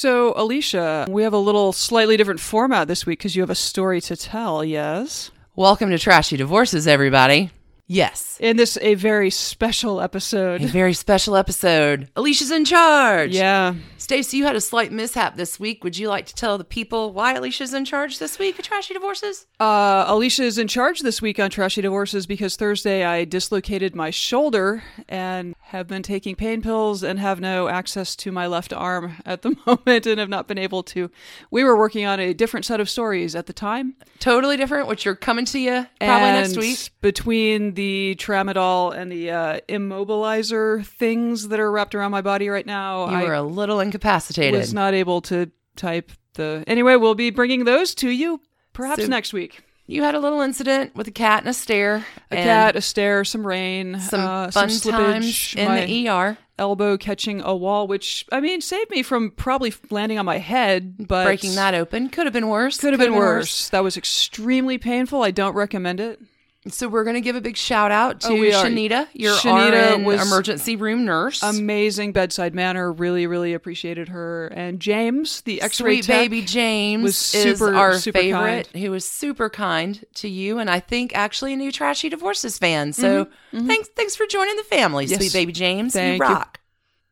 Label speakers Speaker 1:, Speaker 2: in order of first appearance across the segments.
Speaker 1: So, Alicia, we have a little slightly different format this week because you have a story to tell, yes?
Speaker 2: Welcome to Trashy Divorces, everybody. Yes.
Speaker 1: In this, a very special episode.
Speaker 2: A very special episode. Alicia's in charge.
Speaker 1: Yeah.
Speaker 2: Stacie, you had a slight mishap this week. Would you like to tell the people why Alicia's in charge this week of Trashy Divorces?
Speaker 1: Uh, Alicia is in charge this week on Trashy Divorces because Thursday I dislocated my shoulder and have been taking pain pills and have no access to my left arm at the moment and have not been able to. We were working on a different set of stories at the time.
Speaker 2: Totally different, which are coming to you probably next week.
Speaker 1: Between the tramadol and the uh, immobilizer things that are wrapped around my body right now,
Speaker 2: You
Speaker 1: I
Speaker 2: were a little incapacitated.
Speaker 1: was not able to type the. Anyway, we'll be bringing those to you perhaps
Speaker 2: So-
Speaker 1: next week.
Speaker 2: You had a little incident with a cat and a stair.
Speaker 1: A cat, a stair, some rain,
Speaker 2: Some
Speaker 1: uh,
Speaker 2: fun
Speaker 1: some
Speaker 2: times
Speaker 1: slippage,
Speaker 2: in
Speaker 1: my
Speaker 2: the ER.
Speaker 1: elbow catching a wall, which I mean saved me from probably landing on my head, but
Speaker 2: Breaking that open. Could have been worse.
Speaker 1: could have been worse. That was extremely painful. I don't recommend it.
Speaker 2: So we're going to give a big shout out to
Speaker 1: Oh.
Speaker 2: Shanita, your
Speaker 1: Shanita
Speaker 2: RN
Speaker 1: was
Speaker 2: emergency room nurse.
Speaker 1: amazing bedside manner. Really, really appreciated her. And James, the X-ray
Speaker 2: Sweet baby James
Speaker 1: was super-
Speaker 2: is our
Speaker 1: super
Speaker 2: favorite. He was super kind to you, and I think actually a new Trashy Divorces fan. So thanks, thanks for joining the family,
Speaker 1: Mm-hmm. Yes.
Speaker 2: sweet baby James.
Speaker 1: Thank
Speaker 2: you
Speaker 1: you.
Speaker 2: rock.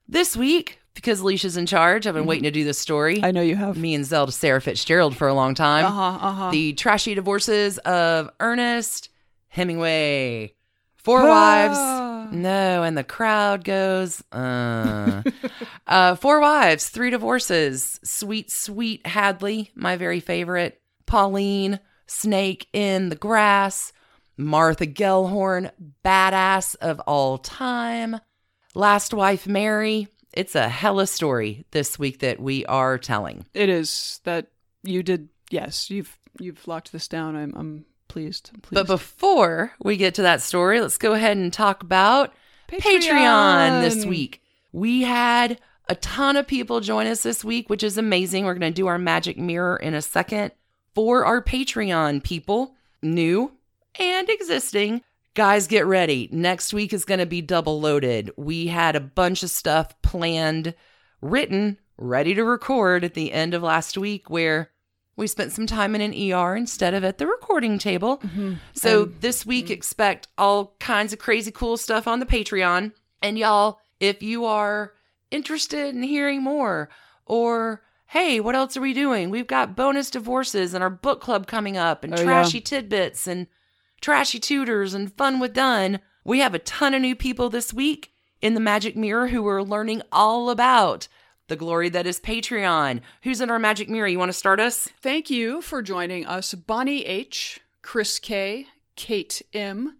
Speaker 2: This week, because Alicia's in charge, I've been waiting to do this story.
Speaker 1: Mm-hmm. I know you have.
Speaker 2: Me and Zelda Sayre Fitzgerald for a long time.
Speaker 1: Uh huh. Uh huh.
Speaker 2: The Trashy Divorces of Ernest Hemingway. Four
Speaker 1: Ah.
Speaker 2: wives. No, and the crowd goes, uh. uh, four wives, three divorces. Sweet, sweet Hadley, my very favorite. Pauline, Snake in the Grass. Martha Gellhorn, badass of all time. Last wife, Mary. It's a hella story this week that we are telling.
Speaker 1: It is that you did. Yes, you've you've locked this down. I'm I'm pleased. I'm pleased.
Speaker 2: But before we get to that story, let's go ahead and talk about Patreon,
Speaker 1: Patreon.
Speaker 2: this week. We had a ton of people join us this week, which is amazing. We're going to do our magic mirror in a second for our Patreon people, new and existing. Guys, get ready. Next week is going to be double loaded. We had a bunch of stuff planned, written, ready to record at the end of last week where we spent some time in an ER instead of at the recording table. So this week, expect all kinds of crazy cool stuff on the Patreon. And y'all, if you are interested in hearing more, or hey, what else are we doing? We've got bonus divorces and our book club coming up, and
Speaker 1: Oh, yeah.
Speaker 2: trashy tidbits and trashy tutors and fun with done. We have a ton of new people this week in the Magic Mirror who are learning all about the glory that is Patreon. Who's in our Magic Mirror? You want to start us?
Speaker 1: Thank you for joining us, Bonnie H, Chris K, Kate M,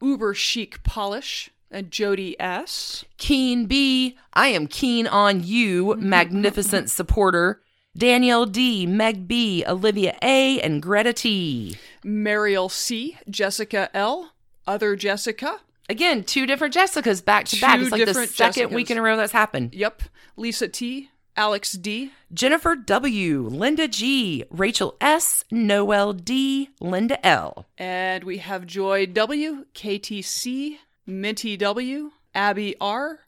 Speaker 1: Uber Chic Polish, and Jody S.
Speaker 2: Keen B, I am keen on you, magnificent supporter. Danielle D, Meg B, Olivia A, and Greta T.
Speaker 1: Mariel C, Jessica L, Other Jessica.
Speaker 2: Again, two different Jessicas back to back. It's like the second
Speaker 1: Jessicas.
Speaker 2: week in a row that's happened.
Speaker 1: Yep. Lisa T, Alex D,
Speaker 2: Jennifer W, Linda G, Rachel S, Noel D, Linda L.
Speaker 1: and we have Joy W, KTC, Minty W, Abby R,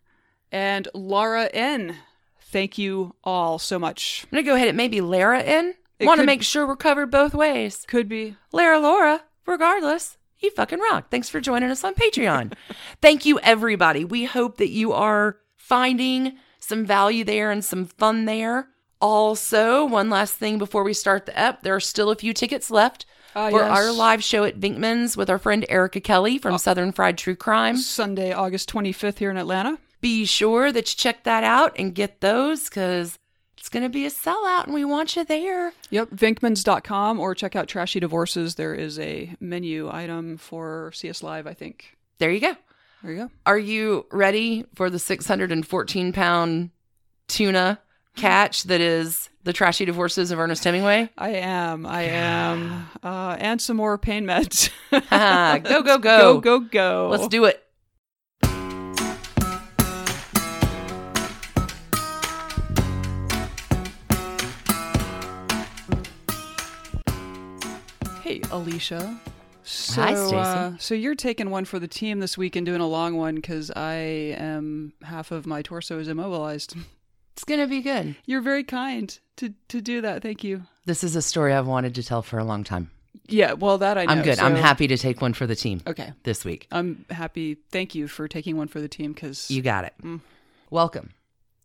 Speaker 1: and Laura N. Thank you all so much.
Speaker 2: I'm gonna go ahead and maybe Lara
Speaker 1: N.
Speaker 2: Want to make sure we're covered both ways.
Speaker 1: Could be.
Speaker 2: Lara Laura, regardless, you fucking rock. Thanks for joining us on Patreon. Thank you, everybody. We hope that you are finding some value there and some fun there. Also, one last thing before we start the ep, there are still a few tickets left
Speaker 1: Ah,
Speaker 2: for
Speaker 1: yes.
Speaker 2: our live show at Venkman's with our friend Erica Kelly from Southern Fried True Crime.
Speaker 1: Sunday, August 25th here in Atlanta.
Speaker 2: Be sure that you check that out and get those because it's going to be a sellout and we want you there.
Speaker 1: Yep, Venkmans.com or check out Trashy Divorces. There is a menu item for CS Live, I think.
Speaker 2: There you go.
Speaker 1: There you go.
Speaker 2: Are you ready for the 614 pound tuna catch that is the trashy divorces of Ernest Hemingway?
Speaker 1: I am. I am. Uh, and some more pain meds.
Speaker 2: Ah, go, go,
Speaker 1: go,
Speaker 2: go.
Speaker 1: go, go.
Speaker 2: Let's do it.
Speaker 1: Alicia. So,
Speaker 2: Hi, Stacie.
Speaker 1: Uh, so you're taking one for the team this week and doing a long one because I am half of my torso is immobilized.
Speaker 2: It's going to be good.
Speaker 1: You're very kind to to do that. Thank you.
Speaker 2: This is a story I've wanted to tell for a long time.
Speaker 1: Yeah, well, that I know.
Speaker 2: I'm good. I'm happy to take one for the team
Speaker 1: Okay,
Speaker 2: this week.
Speaker 1: I'm happy. Thank you for taking one for the team because
Speaker 2: You got it.
Speaker 1: Mm.
Speaker 2: Welcome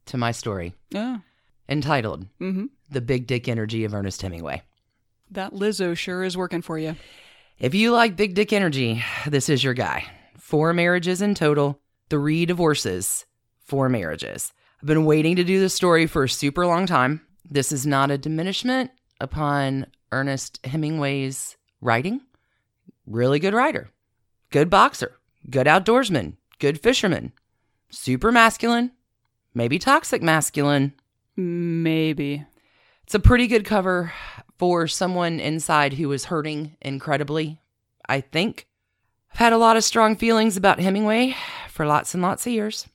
Speaker 2: to my story
Speaker 1: oh,
Speaker 2: entitled
Speaker 1: mm-hmm.
Speaker 2: The Big Dick Energy of Ernest Hemingway.
Speaker 1: That Lizzo sure is working for you.
Speaker 2: If you like big dick energy, this is your guy. Four marriages in total, three divorces, four marriages. I've been waiting to do this story for a super long time. This is not a diminishment upon Ernest Hemingway's writing. Really good writer, good boxer, good outdoorsman, good fisherman, super masculine, maybe toxic masculine.
Speaker 1: Maybe.
Speaker 2: It's a pretty good cover for someone inside who is hurting incredibly, I think. I've had a lot of strong feelings about Hemingway for lots and lots of years.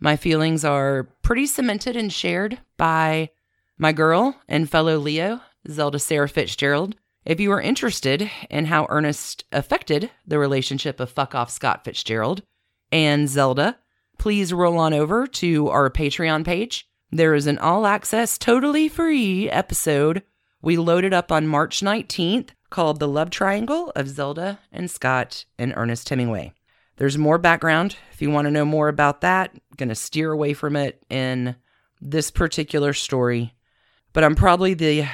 Speaker 2: My feelings are pretty cemented and shared by my girl and fellow Leo, Zelda Sayre Fitzgerald. If you are interested in how Ernest affected the relationship of fuck off Scott Fitzgerald and Zelda, please roll on over to our Patreon page. There is an all access, totally free episode we loaded up on March 19th called The Love Triangle of Zelda and Scott and Ernest Hemingway. There's more background if you want to know more about that. going to steer away from it in this particular story, but I'm probably the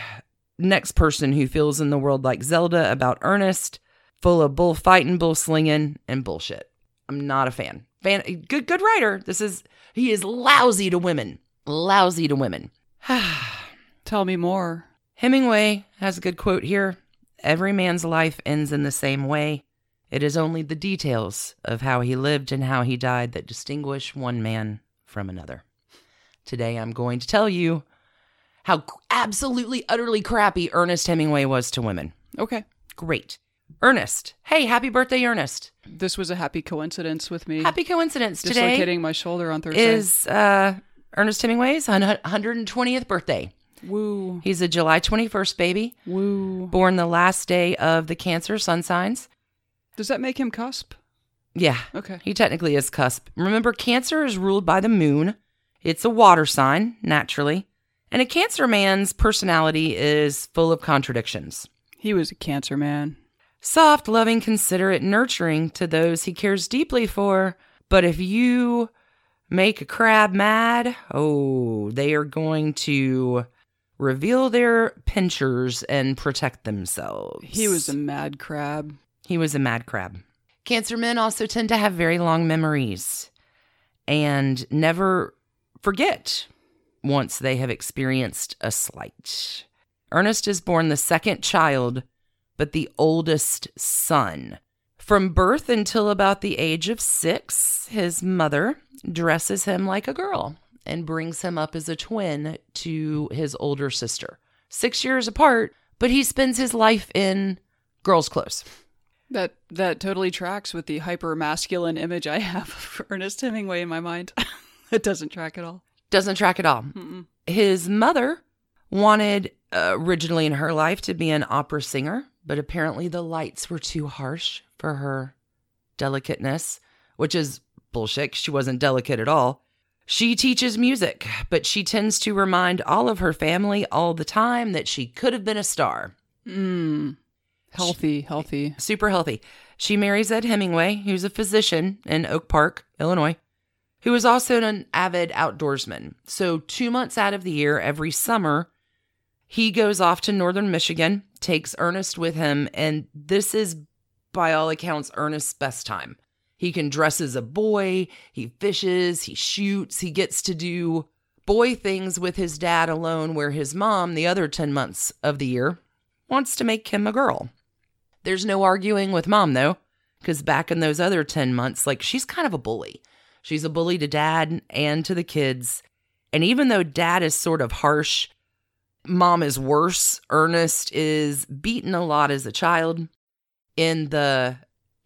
Speaker 2: next person who feels in the world like Zelda about Ernest, full of bullfighting, bull slinging, and bullshit. I'm not a fan. Fan, good, good writer. This is he is lousy to women, lousy to women.
Speaker 1: Tell me more.
Speaker 2: Hemingway has a good quote here Every man's life ends in the same way. It is only the details of how he lived and how he died that distinguish one man from another. Today, I'm going to tell you how absolutely, utterly crappy Ernest Hemingway was to women.
Speaker 1: Okay.
Speaker 2: Great. Ernest. Hey, happy birthday, Ernest.
Speaker 1: This was a happy coincidence with me
Speaker 2: Happy coincidence today
Speaker 1: dislocating my shoulder on Thursday.
Speaker 2: is uh, Ernest Hemingway's 120th birthday.
Speaker 1: woo
Speaker 2: He's a July 21st baby,
Speaker 1: woo.
Speaker 2: born the last day of the Cancer sun signs.
Speaker 1: Does that make him cusp?
Speaker 2: Yeah,
Speaker 1: Okay.
Speaker 2: he technically is cusp. Remember, Cancer is ruled by the moon. It's a water sign, naturally. And a Cancer man's personality is full of contradictions.
Speaker 1: He was a cancer man.
Speaker 2: Soft, loving, considerate, nurturing to those he cares deeply for. But if you make a crab mad, oh, they are going to reveal their pinchers and protect themselves.
Speaker 1: He was a mad crab.
Speaker 2: He was a mad crab. Cancer men also tend to have very long memories and never forget once they have experienced a slight. Ernest is born the second child, but the oldest son. From birth until about the age of six, his mother dresses him like a girl and brings him up as a twin to his older sister. Six years apart, but he spends his life in girls' clothes.
Speaker 1: That that totally tracks with the hyper masculine image I have of Ernest Hemingway in my mind. it doesn't track at all.
Speaker 2: Doesn't track at all. His mother wanted uh, originally in her life to be an opera singer, but apparently the lights were too harsh for her delicateness, which is bullshit. She wasn't delicate at all. She teaches music, but she tends to remind all of her family all the time that she could have been a star.
Speaker 1: Mm. Healthy, healthy.
Speaker 2: super healthy. She marries Ed Hemingway, who's a physician in Oak Park, Illinois, who is also an avid outdoorsman. So, two months out of the year, every summer, he goes off to northern Michigan, takes Ernest with him, and this is, by all accounts, Ernest's best time. He can dress as a boy, he fishes, he shoots, he gets to do boy things with his dad alone, where his mom, the other 10 months of the year, wants to make him a girl. There's no arguing with mom though, because back in those other 10 months, like she's kind of a bully. She's a bully to dad and to the kids. And even though dad is sort of harsh, mom is worse. Ernest is beaten a lot as a child. In the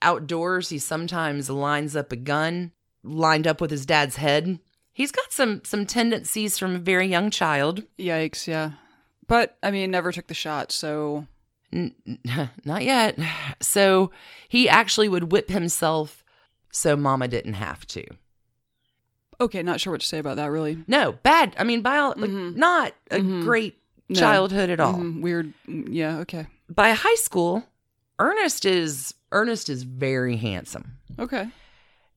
Speaker 2: outdoors, he sometimes lines up a gun lined up with his dad's head. He's got some some tendencies from a very young child.
Speaker 1: Yikes, yeah. But I mean, never took the shot, so
Speaker 2: N- not yet. So he actually would whip himself so mama didn't have to.
Speaker 1: Okay, not sure what to say about that. Really,
Speaker 2: No, bad. I mean, bio, like, not a great
Speaker 1: Mm-hmm. No.
Speaker 2: childhood at all.
Speaker 1: Mhm, weird. Mm, Yeah. Okay.
Speaker 2: By high school, Ernest is Ernest is very handsome.
Speaker 1: Okay.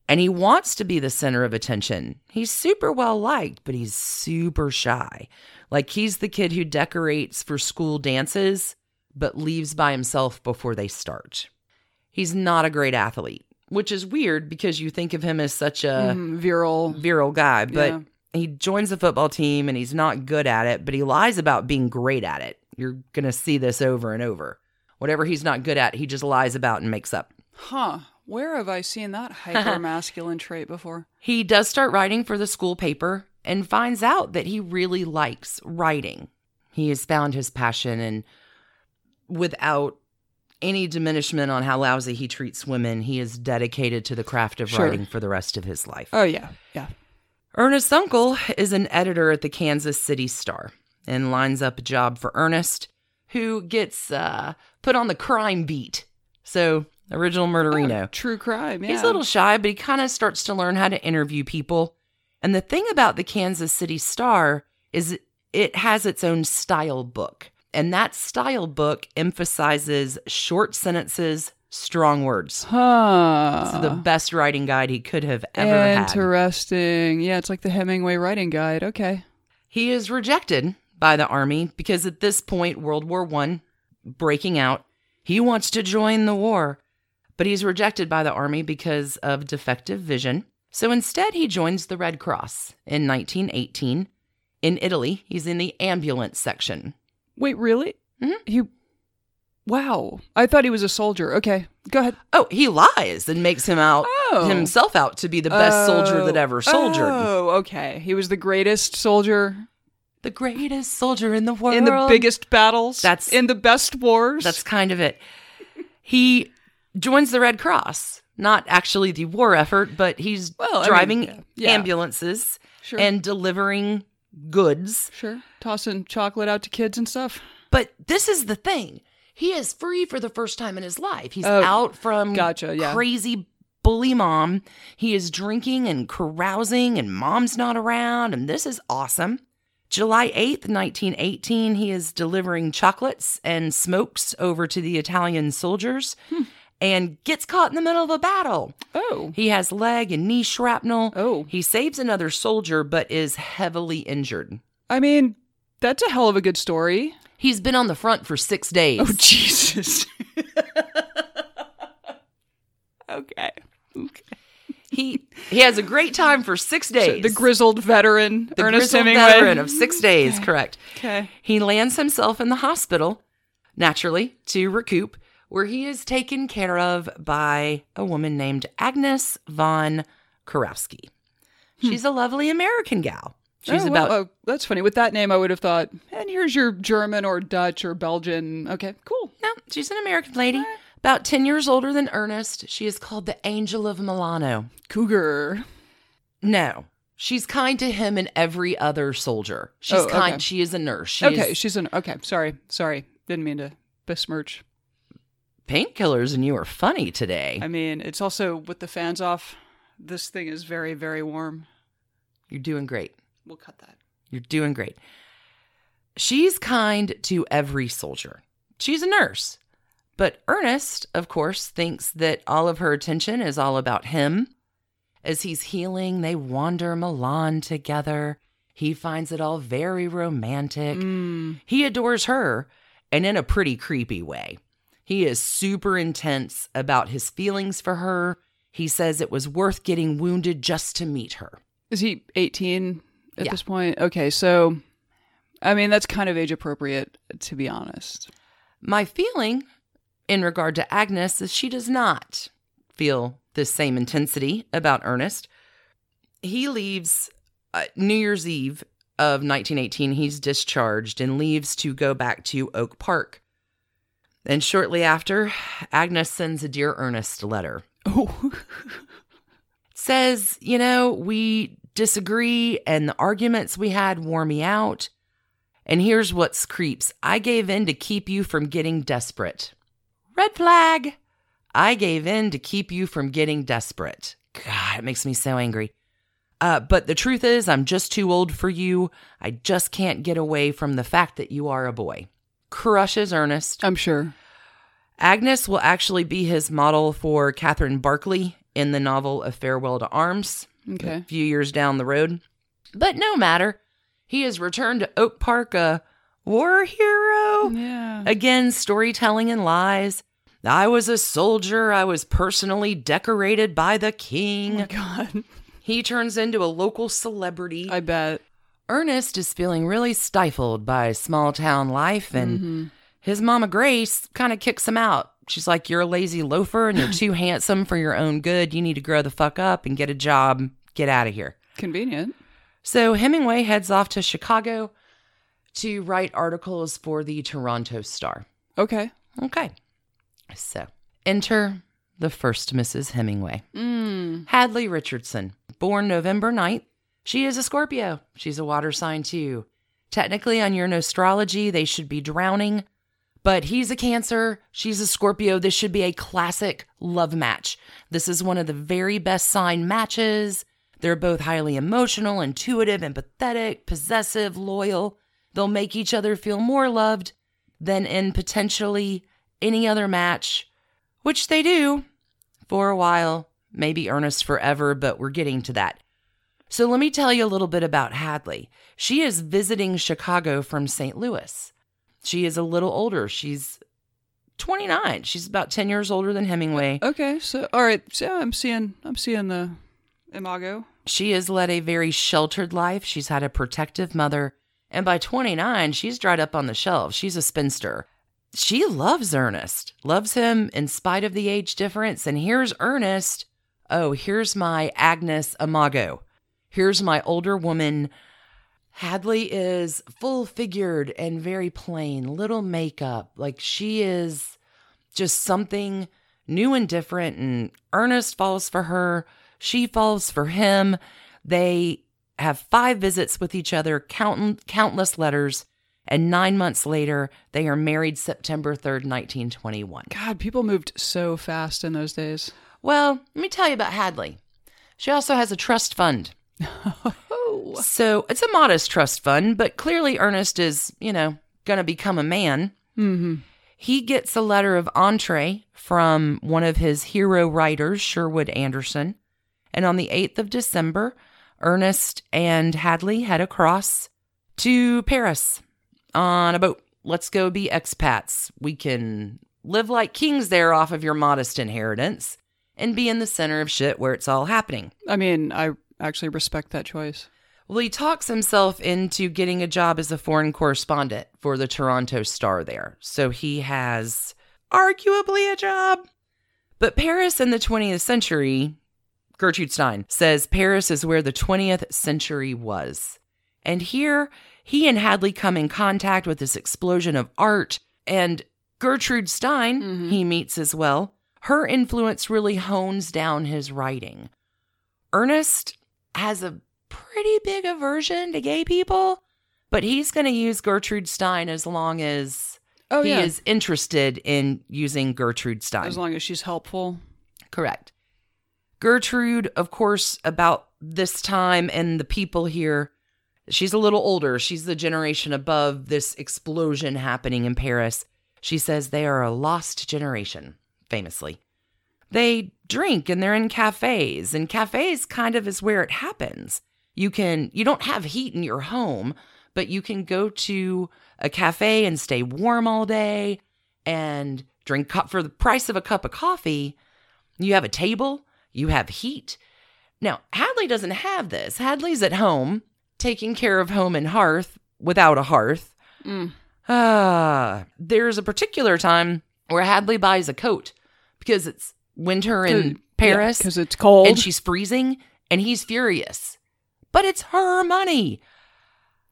Speaker 2: and he wants to be the center of attention. He's super well liked, but he's super shy. Like he's the kid who decorates for school dances, but leaves by himself before they start. He's not a great athlete, which is weird because you think of him as such a
Speaker 1: Mhm, virile.
Speaker 2: virile guy, but
Speaker 1: Yeah.
Speaker 2: He joins the football team and he's not good at it, but he lies about being great at it. You're going to see this over and over. Whatever he's not good at, he just lies about and makes up.
Speaker 1: Huh. Where have I seen that hyper masculine trait before?
Speaker 2: He does start writing for the school paper and finds out that he really likes writing. He has found his passion, and without any diminishment on how lousy he treats women, he is dedicated to the craft of
Speaker 1: Sure.
Speaker 2: writing for the rest of his life.
Speaker 1: Oh yeah. Yeah.
Speaker 2: Ernest's uncle is an editor at the Kansas City Star and lines up a job for Ernest, who gets uh, put on the crime beat. So, original Murderino.
Speaker 1: True crime. Yeah.
Speaker 2: He's a little shy, but he kind of starts to learn how to interview people. And the thing about the Kansas City Star is it has its own style book. And that style book emphasizes short sentences, strong words.
Speaker 1: Huh.
Speaker 2: It's the best writing guide he could have ever had.
Speaker 1: Interesting. Yeah, it's like the Hemingway writing guide. Okay.
Speaker 2: He is rejected by the army because at this point, World War One breaking out, he wants to join the war, but he's rejected by the army because of defective vision. So instead, he joins the Red Cross in 1918. In Italy, he's in the ambulance section.
Speaker 1: Wait, really?
Speaker 2: Mhm.
Speaker 1: He. Wow. I thought he was a soldier. Okay. Go ahead.
Speaker 2: Oh, he lies and makes him out
Speaker 1: Oh.
Speaker 2: himself out to be the best soldier that ever oh. soldiered.
Speaker 1: Oh, okay. He was the greatest soldier
Speaker 2: The greatest soldier in the world.
Speaker 1: in the biggest battles.
Speaker 2: That's-
Speaker 1: in the best wars.
Speaker 2: That's kind of it. He joins the Red Cross, not actually the war effort, but he's
Speaker 1: Well, I mean,
Speaker 2: driving.
Speaker 1: Yeah.
Speaker 2: ambulances
Speaker 1: Sure.
Speaker 2: and delivering goods.
Speaker 1: sure tossing chocolate out to kids and stuff.
Speaker 2: But this is the thing. He is free for the first time in his life. He's
Speaker 1: Oh,
Speaker 2: out from
Speaker 1: gotcha, yeah.
Speaker 2: crazy bully mom. He is drinking and carousing, and mom's not around, and this is awesome. July 8th, 1918, he is delivering chocolates and smokes over to the Italian soldiers
Speaker 1: Hmm.
Speaker 2: and gets caught in the middle of a battle.
Speaker 1: Oh.
Speaker 2: He has leg and knee shrapnel.
Speaker 1: Oh.
Speaker 2: He saves another soldier, but is heavily injured.
Speaker 1: I mean, that's a hell of a good story.
Speaker 2: He's been on the front for six days.
Speaker 1: Oh Jesus. okay. Okay.
Speaker 2: He he has a great time for six days.
Speaker 1: The grizzled veteran,
Speaker 2: The
Speaker 1: Ernest
Speaker 2: grizzled
Speaker 1: Hemingway.
Speaker 2: veteran of six days, correct.
Speaker 1: Okay.
Speaker 2: He lands himself in the hospital, naturally, to recoup, where he is taken care of by a woman named Agnes von Kurowsky. Hmm. She's a lovely American gal. She's
Speaker 1: oh, well,
Speaker 2: about
Speaker 1: oh, that's funny. With that name, I would have thought, and here's your German or Dutch or Belgian. Okay, cool.
Speaker 2: no, she's an American lady, about ten years older than Ernest. She is called the Angel of Milano.
Speaker 1: Cougar.
Speaker 2: No, she's kind to him and every other soldier. She's
Speaker 1: Oh, okay.
Speaker 2: kind. She is a nurse. She
Speaker 1: okay,
Speaker 2: is-
Speaker 1: she's an. Okay, sorry, sorry. Didn't mean to besmirch.
Speaker 2: painkillers, and you are funny today.
Speaker 1: I mean, it's also with the fans off. This thing is very, very warm.
Speaker 2: You're doing great.
Speaker 1: We'll cut that.
Speaker 2: You're doing great. She's kind to every soldier. She's a nurse. But Ernest, of course, thinks that all of her attention is all about him. As he's healing, they wander Milan together. He finds it all very romantic.
Speaker 1: Mm.
Speaker 2: He adores her, and in a pretty creepy way. He is super intense about his feelings for her. He says it was worth getting wounded just to meet her.
Speaker 1: Is he 18 at
Speaker 2: Yeah.
Speaker 1: this point? Okay, so I mean that's kind of age appropriate to be honest.
Speaker 2: My feeling in regard to Agnes is she does not feel the same intensity about Ernest. He leaves uh, New Year's Eve of 1918. He's discharged and leaves to go back to Oak Park. And shortly after, Agnes sends a Dear Ernest letter.
Speaker 1: Oh.
Speaker 2: says, you know, we disagree and the arguments we had wore me out. And here's what's creeps I gave in to keep you from getting desperate. Red flag. I gave in to keep you from getting desperate. God, it makes me so angry. Uh, but the truth is, I'm just too old for you. I just can't get away from the fact that you are a boy. Crushes Ernest.
Speaker 1: I'm sure.
Speaker 2: Agnes will actually be his model for Catherine Barkley in the novel A Farewell to Arms
Speaker 1: Okay.
Speaker 2: a few years down the road. But no matter, he has returned to Oak Park a war hero.
Speaker 1: Yeah.
Speaker 2: Again, storytelling and lies. I was a soldier. I was personally decorated by the king.
Speaker 1: Oh my God.
Speaker 2: He turns into a local celebrity.
Speaker 1: I bet.
Speaker 2: Ernest is feeling really stifled by small town life, and
Speaker 1: Mhm.
Speaker 2: his mama Grace kind of kicks him out. She's like, You're a lazy loafer and you're too handsome for your own good. You need to grow the fuck up and get a job. Get out of here.
Speaker 1: Convenient.
Speaker 2: So Hemingway heads off to Chicago to write articles for the Toronto Star.
Speaker 1: Okay.
Speaker 2: Okay. So enter the first Mrs. Hemingway,
Speaker 1: Mm.
Speaker 2: Hadley Richardson, born November 9th. She is a Scorpio. She's a water sign too. Technically, on your astrology, they should be drowning, but he's a Cancer. She's a Scorpio. This should be a classic love match. This is one of the very best sign matches. They're both highly emotional, intuitive, empathetic, possessive, loyal. They'll make each other feel more loved than in potentially any other match, which they do for a while, maybe Ernest forever, but we're getting to that. So let me tell you a little bit about Hadley. She is visiting Chicago from St. Louis. She is a little older. She's 29. She's about 10 years older than Hemingway.
Speaker 1: Okay. So, all right. So I'm seeing, I'm seeing the imago.
Speaker 2: She has led a very sheltered life. She's had a protective mother. And by 29, she's dried up on the shelf. She's a spinster. She loves Ernest, loves him in spite of the age difference. And here's Ernest. Oh, here's my Agnes Imago. Here's my older woman. Hadley is full figured and very plain, little makeup. Like she is just something new and different. And Ernest falls for her. She falls for him. They have five visits with each other, count- countless letters. And nine months later, they are married September 3rd, 1921.
Speaker 1: God, people moved so fast in those days.
Speaker 2: Well, let me tell you about Hadley. She also has a trust fund. So it's a modest trust fund, but clearly Ernest is, you know, going to become a man.
Speaker 1: hmm
Speaker 2: He gets a letter of entree from one of his hero writers, Sherwood Anderson. And on the 8th of December, Ernest and Hadley head across to Paris on a boat. Let's go be expats. We can live like kings there off of your modest inheritance and be in the center of shit where it's all happening.
Speaker 1: I mean, I actually respect that choice.
Speaker 2: Well, he talks himself into getting a job as a foreign correspondent for the Toronto Star there. So he has arguably a job. But Paris in the 20th century, Gertrude Stein says Paris is where the 20th century was. And here, he and Hadley come in contact with this explosion of art. And Gertrude Stein,
Speaker 1: Mhm.
Speaker 2: he meets as well, her influence really hones down his writing. Ernest has a pretty big aversion to gay people, but he's going to use Gertrude Stein as long as
Speaker 1: Oh
Speaker 2: he
Speaker 1: yeah.
Speaker 2: is interested in using Gertrude Stein.
Speaker 1: as long as she's helpful.
Speaker 2: Correct. Gertrude, of course, about this time and the people here, she's a little older. She's the generation above this explosion happening in Paris. She says they are a lost generation, famously. They drink and they're in cafes, and cafes kind of is where it happens. You can, you don't have heat in your home, but you can go to a cafe and stay warm all day and drink co- for the price of a cup of coffee. You have a table, you have heat. Now, Hadley doesn't have this. Hadley's at home, taking care of home and hearth without a hearth.
Speaker 1: Mm.
Speaker 2: Ah, there's a particular time where Hadley buys a coat because it's winter in Paris
Speaker 1: because it's cold.
Speaker 2: and she's freezing and he's furious. But it's her money.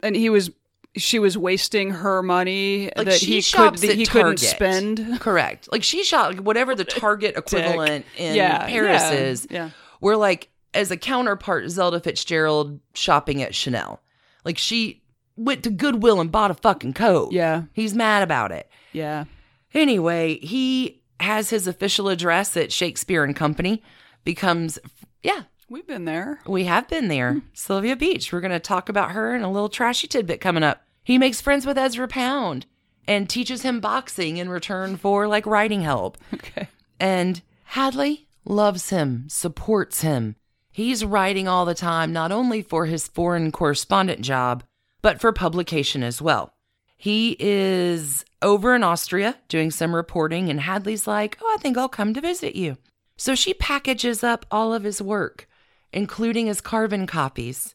Speaker 1: and he was she was wasting her money
Speaker 2: Like,
Speaker 1: that
Speaker 2: she
Speaker 1: he could that
Speaker 2: at
Speaker 1: he couldn't spend.
Speaker 2: Correct. Like she shot whatever the Target equivalent in
Speaker 1: yeah,
Speaker 2: Paris
Speaker 1: yeah,
Speaker 2: is.
Speaker 1: Yeah.
Speaker 2: We're like as a counterpart Zelda Fitzgerald shopping at Chanel. Like she went to Goodwill and bought a fucking coat.
Speaker 1: Yeah.
Speaker 2: He's mad about it.
Speaker 1: Yeah.
Speaker 2: Anyway, he has his official address at Shakespeare and Company, becomes yeah,
Speaker 1: We've been there.
Speaker 2: We have been there. Hmm. Sylvia Beach. We're going to talk about her and a little trashy tidbit coming up. He makes friends with Ezra Pound and teaches him boxing in return for like writing help.
Speaker 1: Okay.
Speaker 2: And Hadley loves him, supports him. He's writing all the time, not only for his foreign correspondent job, but for publication as well. He is over in Austria doing some reporting, and Hadley's like, Oh, I think I'll come to visit you. So she packages up all of his work, including his carbon copies,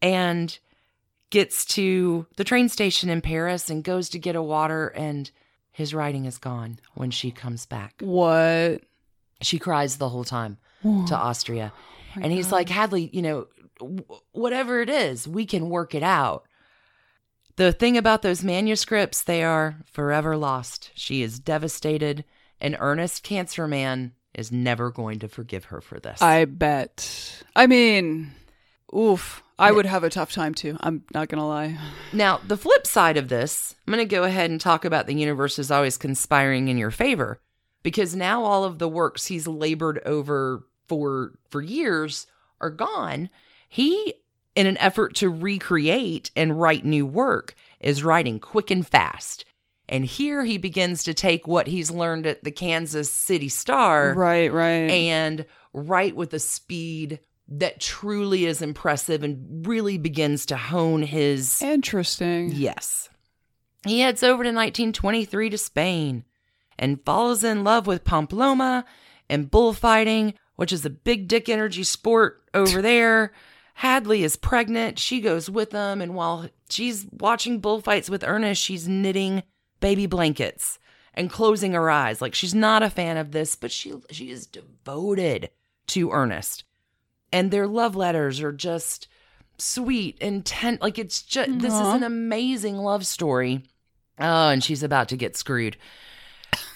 Speaker 2: and gets to the train station in Paris and goes to get a water, and his writing is gone when she comes back.
Speaker 1: What?
Speaker 2: She cries the whole time to Austria. and he's like, Hadley, you know, w- whatever it is, we can work it out. The thing about those manuscripts, they are forever lost. She is devastated, An earnest Cancer Man is never going to forgive her for this.
Speaker 1: I bet. I mean, oof. I would have a tough time too. I'm not gonna lie.
Speaker 2: Now, the flip side of this, I'm going to go ahead and talk about the universe is always conspiring in your favor because now all of the works he's labored over for for years are gone. He in an effort to recreate and write new work is writing quick and fast. And here he begins to take what he's learned at the Kansas City Star
Speaker 1: Right, right.
Speaker 2: and write with a speed that truly is impressive and really begins to hone his
Speaker 1: Interesting.
Speaker 2: Yes. He heads over to 1923 to Spain and falls in love with Pamplona and bullfighting, which is a big dick energy sport over there. Hadley is pregnant. She goes with them. And while she's watching bullfights with Ernest, she's knitting baby blankets and closing her eyes. Like she's not a fan of this, but she she is devoted to Ernest. And their love letters are just sweet, intent. Like it's just this is an amazing love story. Oh, and she's about to get screwed.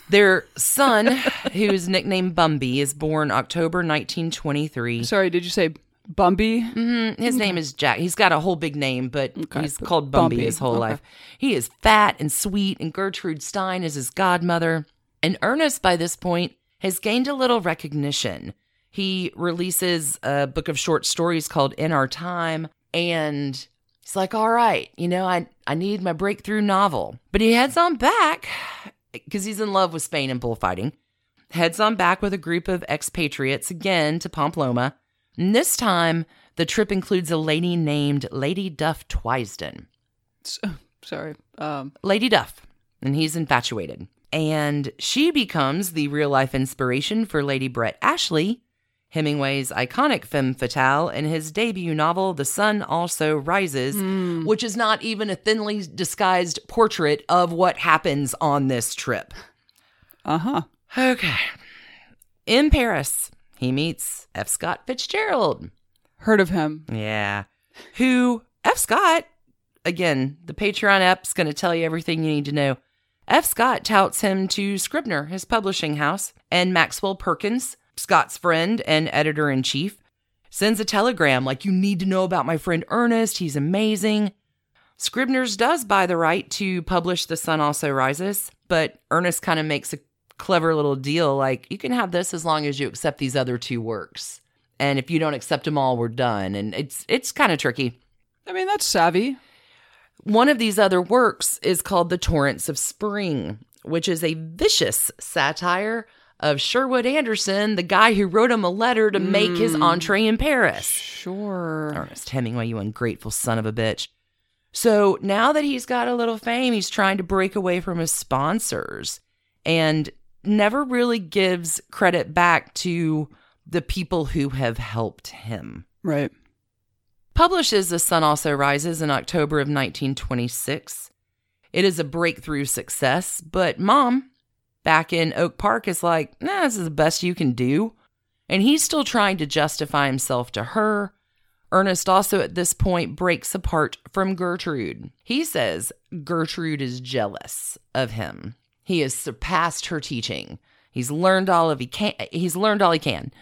Speaker 2: Their son, who's nicknamed Bumby, is born October 1923.
Speaker 1: Sorry, did you say Bumby?
Speaker 2: Mhm, His name is Jack. He's got a whole big name, but
Speaker 1: Okay,
Speaker 2: he's called Bumby,
Speaker 1: Bumpy,
Speaker 2: his whole
Speaker 1: okay.
Speaker 2: life. He is fat and sweet, and Gertrude Stein is his godmother. And Ernest, by this point, has gained a little recognition. He releases a book of short stories called In Our Time, and he's like, all right, you know, I, I need my breakthrough novel. But he heads on back because he's in love with Spain and bullfighting. Heads on back with a group of expatriates again to Pamplona. And this time, the trip includes a lady named Lady Duff Twysden.
Speaker 1: S- Sorry. Um,
Speaker 2: Lady Duff, and he's infatuated. And she becomes the real life inspiration for Lady Brett Ashley, Hemingway's iconic femme fatale, in his debut novel, The Sun Also Rises, which is not even a thinly disguised portrait of what happens on this trip.
Speaker 1: uh huh.
Speaker 2: Okay. In Paris, he meets F. Scott Fitzgerald.
Speaker 1: Heard of him.
Speaker 2: Yeah. Who, F. Scott, again, the Patreon app's going to tell you everything you need to know. F. Scott touts him to Scribner, his publishing house, and Maxwell Perkins, Scott's friend and editor in chief, sends a telegram like, You need to know about my friend Ernest. He's amazing. Scribner's does buy the right to publish The Sun Also Rises, but Ernest kind of makes a clever little deal like, You can have this as long as you accept these other two works. And if you don't accept them all, we're done. And it's it's kind of tricky.
Speaker 1: I mean, that's savvy.
Speaker 2: One of these other works is called The Torrents of Spring, which is a vicious satire of Sherwood Anderson, the guy who wrote him a letter to make his hmm. entree in Paris.
Speaker 1: Sure.
Speaker 2: Ernest Hemingway, you ungrateful son of a bitch. So now that he's got a little fame, he's trying to break away from his sponsors and never really gives credit back to the people who have helped him.
Speaker 1: Right.
Speaker 2: Publishes The Sun Also Rises in October of 1926. It is a breakthrough success, but mom, back in Oak Park, is like, nah, this is the best you can do. And he's still trying to justify himself to her. Ernest also at this point breaks apart from Gertrude. He says Gertrude is jealous of him. He has surpassed her teaching. He's learned all of he can he's learned all he can.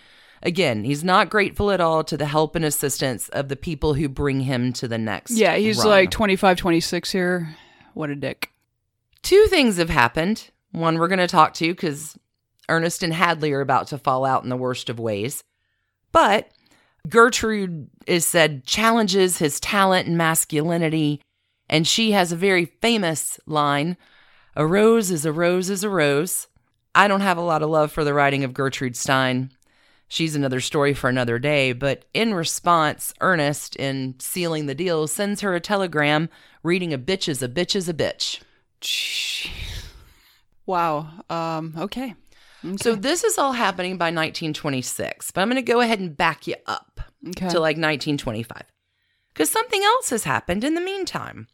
Speaker 2: Again, he's not grateful at all to the help and assistance of the people who bring him to the next.
Speaker 1: Yeah, he's
Speaker 2: rung.
Speaker 1: like 25, 26 here. What a dick.
Speaker 2: Two things have happened. One we're going to talk to because Ernest and Hadley are about to fall out in the worst of ways. But Gertrude is said challenges his talent and masculinity, and she has a very famous line A rose is a rose is a rose. I don't have a lot of love for the writing of Gertrude Stein. She's another story for another day, but in response, Ernest, in sealing the deal, sends her a telegram reading a bitch is a bitch is a bitch.
Speaker 1: Wow. Um, okay.
Speaker 2: So this is all happening by 1926, but I'm going to go ahead and back you up
Speaker 1: Okay.
Speaker 2: to like 1925. Because something else has happened in the meantime.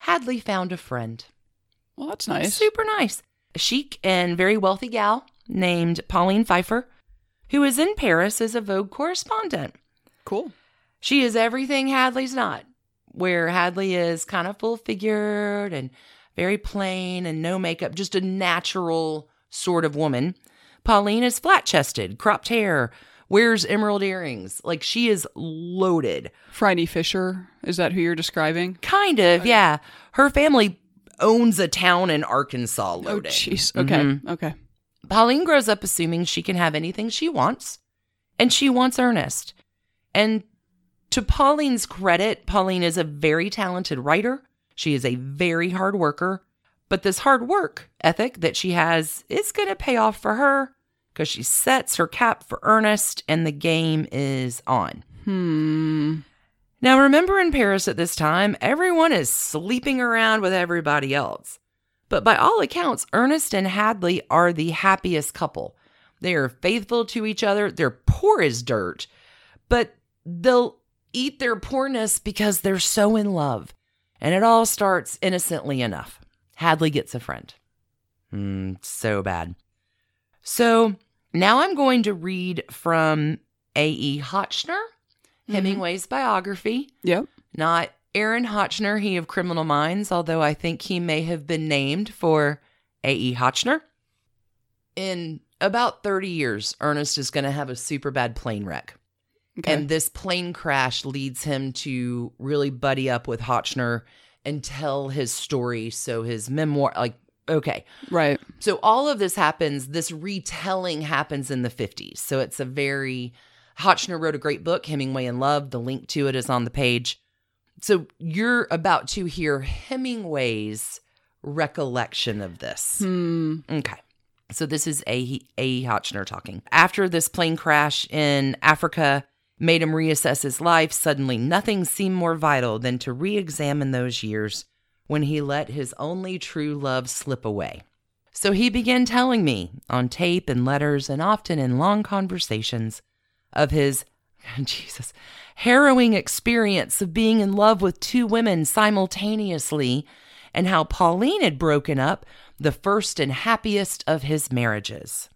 Speaker 2: Hadley found a friend.
Speaker 1: Well, that's nice.
Speaker 2: Super nice. A chic and very wealthy gal named Pauline Pfeiffer, who is in Paris as a Vogue correspondent.
Speaker 1: Cool.
Speaker 2: She is everything Hadley's not, where Hadley is kind of full figured and very plain and no makeup, just a natural sort of woman. Pauline is flat chested, cropped hair, wears emerald earrings. Like she is loaded.
Speaker 1: Phryne Fisher. Is that who you're describing?
Speaker 2: Kind of, yeah. Her family owns a town in Arkansas
Speaker 1: Oh, jeez. Okay.
Speaker 2: Mhm.
Speaker 1: Okay.
Speaker 2: Pauline grows up assuming she can have anything she wants, and she wants Ernest. And to Pauline's credit, Pauline is a very talented writer. She is a very hard worker. But this hard work ethic that she has is going to pay off for her because she sets her cap for Ernest and the game is on.
Speaker 1: Hmm.
Speaker 2: Now, remember in Paris at this time, everyone is sleeping around with everybody else. But by all accounts, Ernest and Hadley are the happiest couple. They are faithful to each other. They're poor as dirt, but they'll eat their poorness because they're so in love. And it all starts innocently enough. Hadley gets a friend. Hmm, so bad. So now I'm going to read from A.E. Hotchner, Mm-hmm. Hemingway's biography,
Speaker 1: Yep.
Speaker 2: not Aaron Hotchner, he of Criminal Minds, although I think he may have been named for A.E. Hotchner. In about 30 years, Ernest is going to have a super bad plane wreck.
Speaker 1: Okay.
Speaker 2: And this plane crash leads him to really buddy up with Hotchner and tell his story. So his memoir, like, okay.
Speaker 1: right.
Speaker 2: So all of this happens, this retelling happens in the 50s. So it's a very, Hotchner wrote a great book, Hemingway in Love. The link to it is on the page. So you're about to hear Hemingway's recollection of this.
Speaker 1: Hmm.
Speaker 2: Okay. So this is A. A. Hotchner talking. After this plane crash in Africa made him reassess his life, suddenly nothing seemed more vital than to re examine those years when he let his only true love slip away. So he began telling me on tape and letters and often in long conversations of his, Jesus, harrowing experience of being in love with two women simultaneously and how Pauline had broken up the first and happiest of his marriages.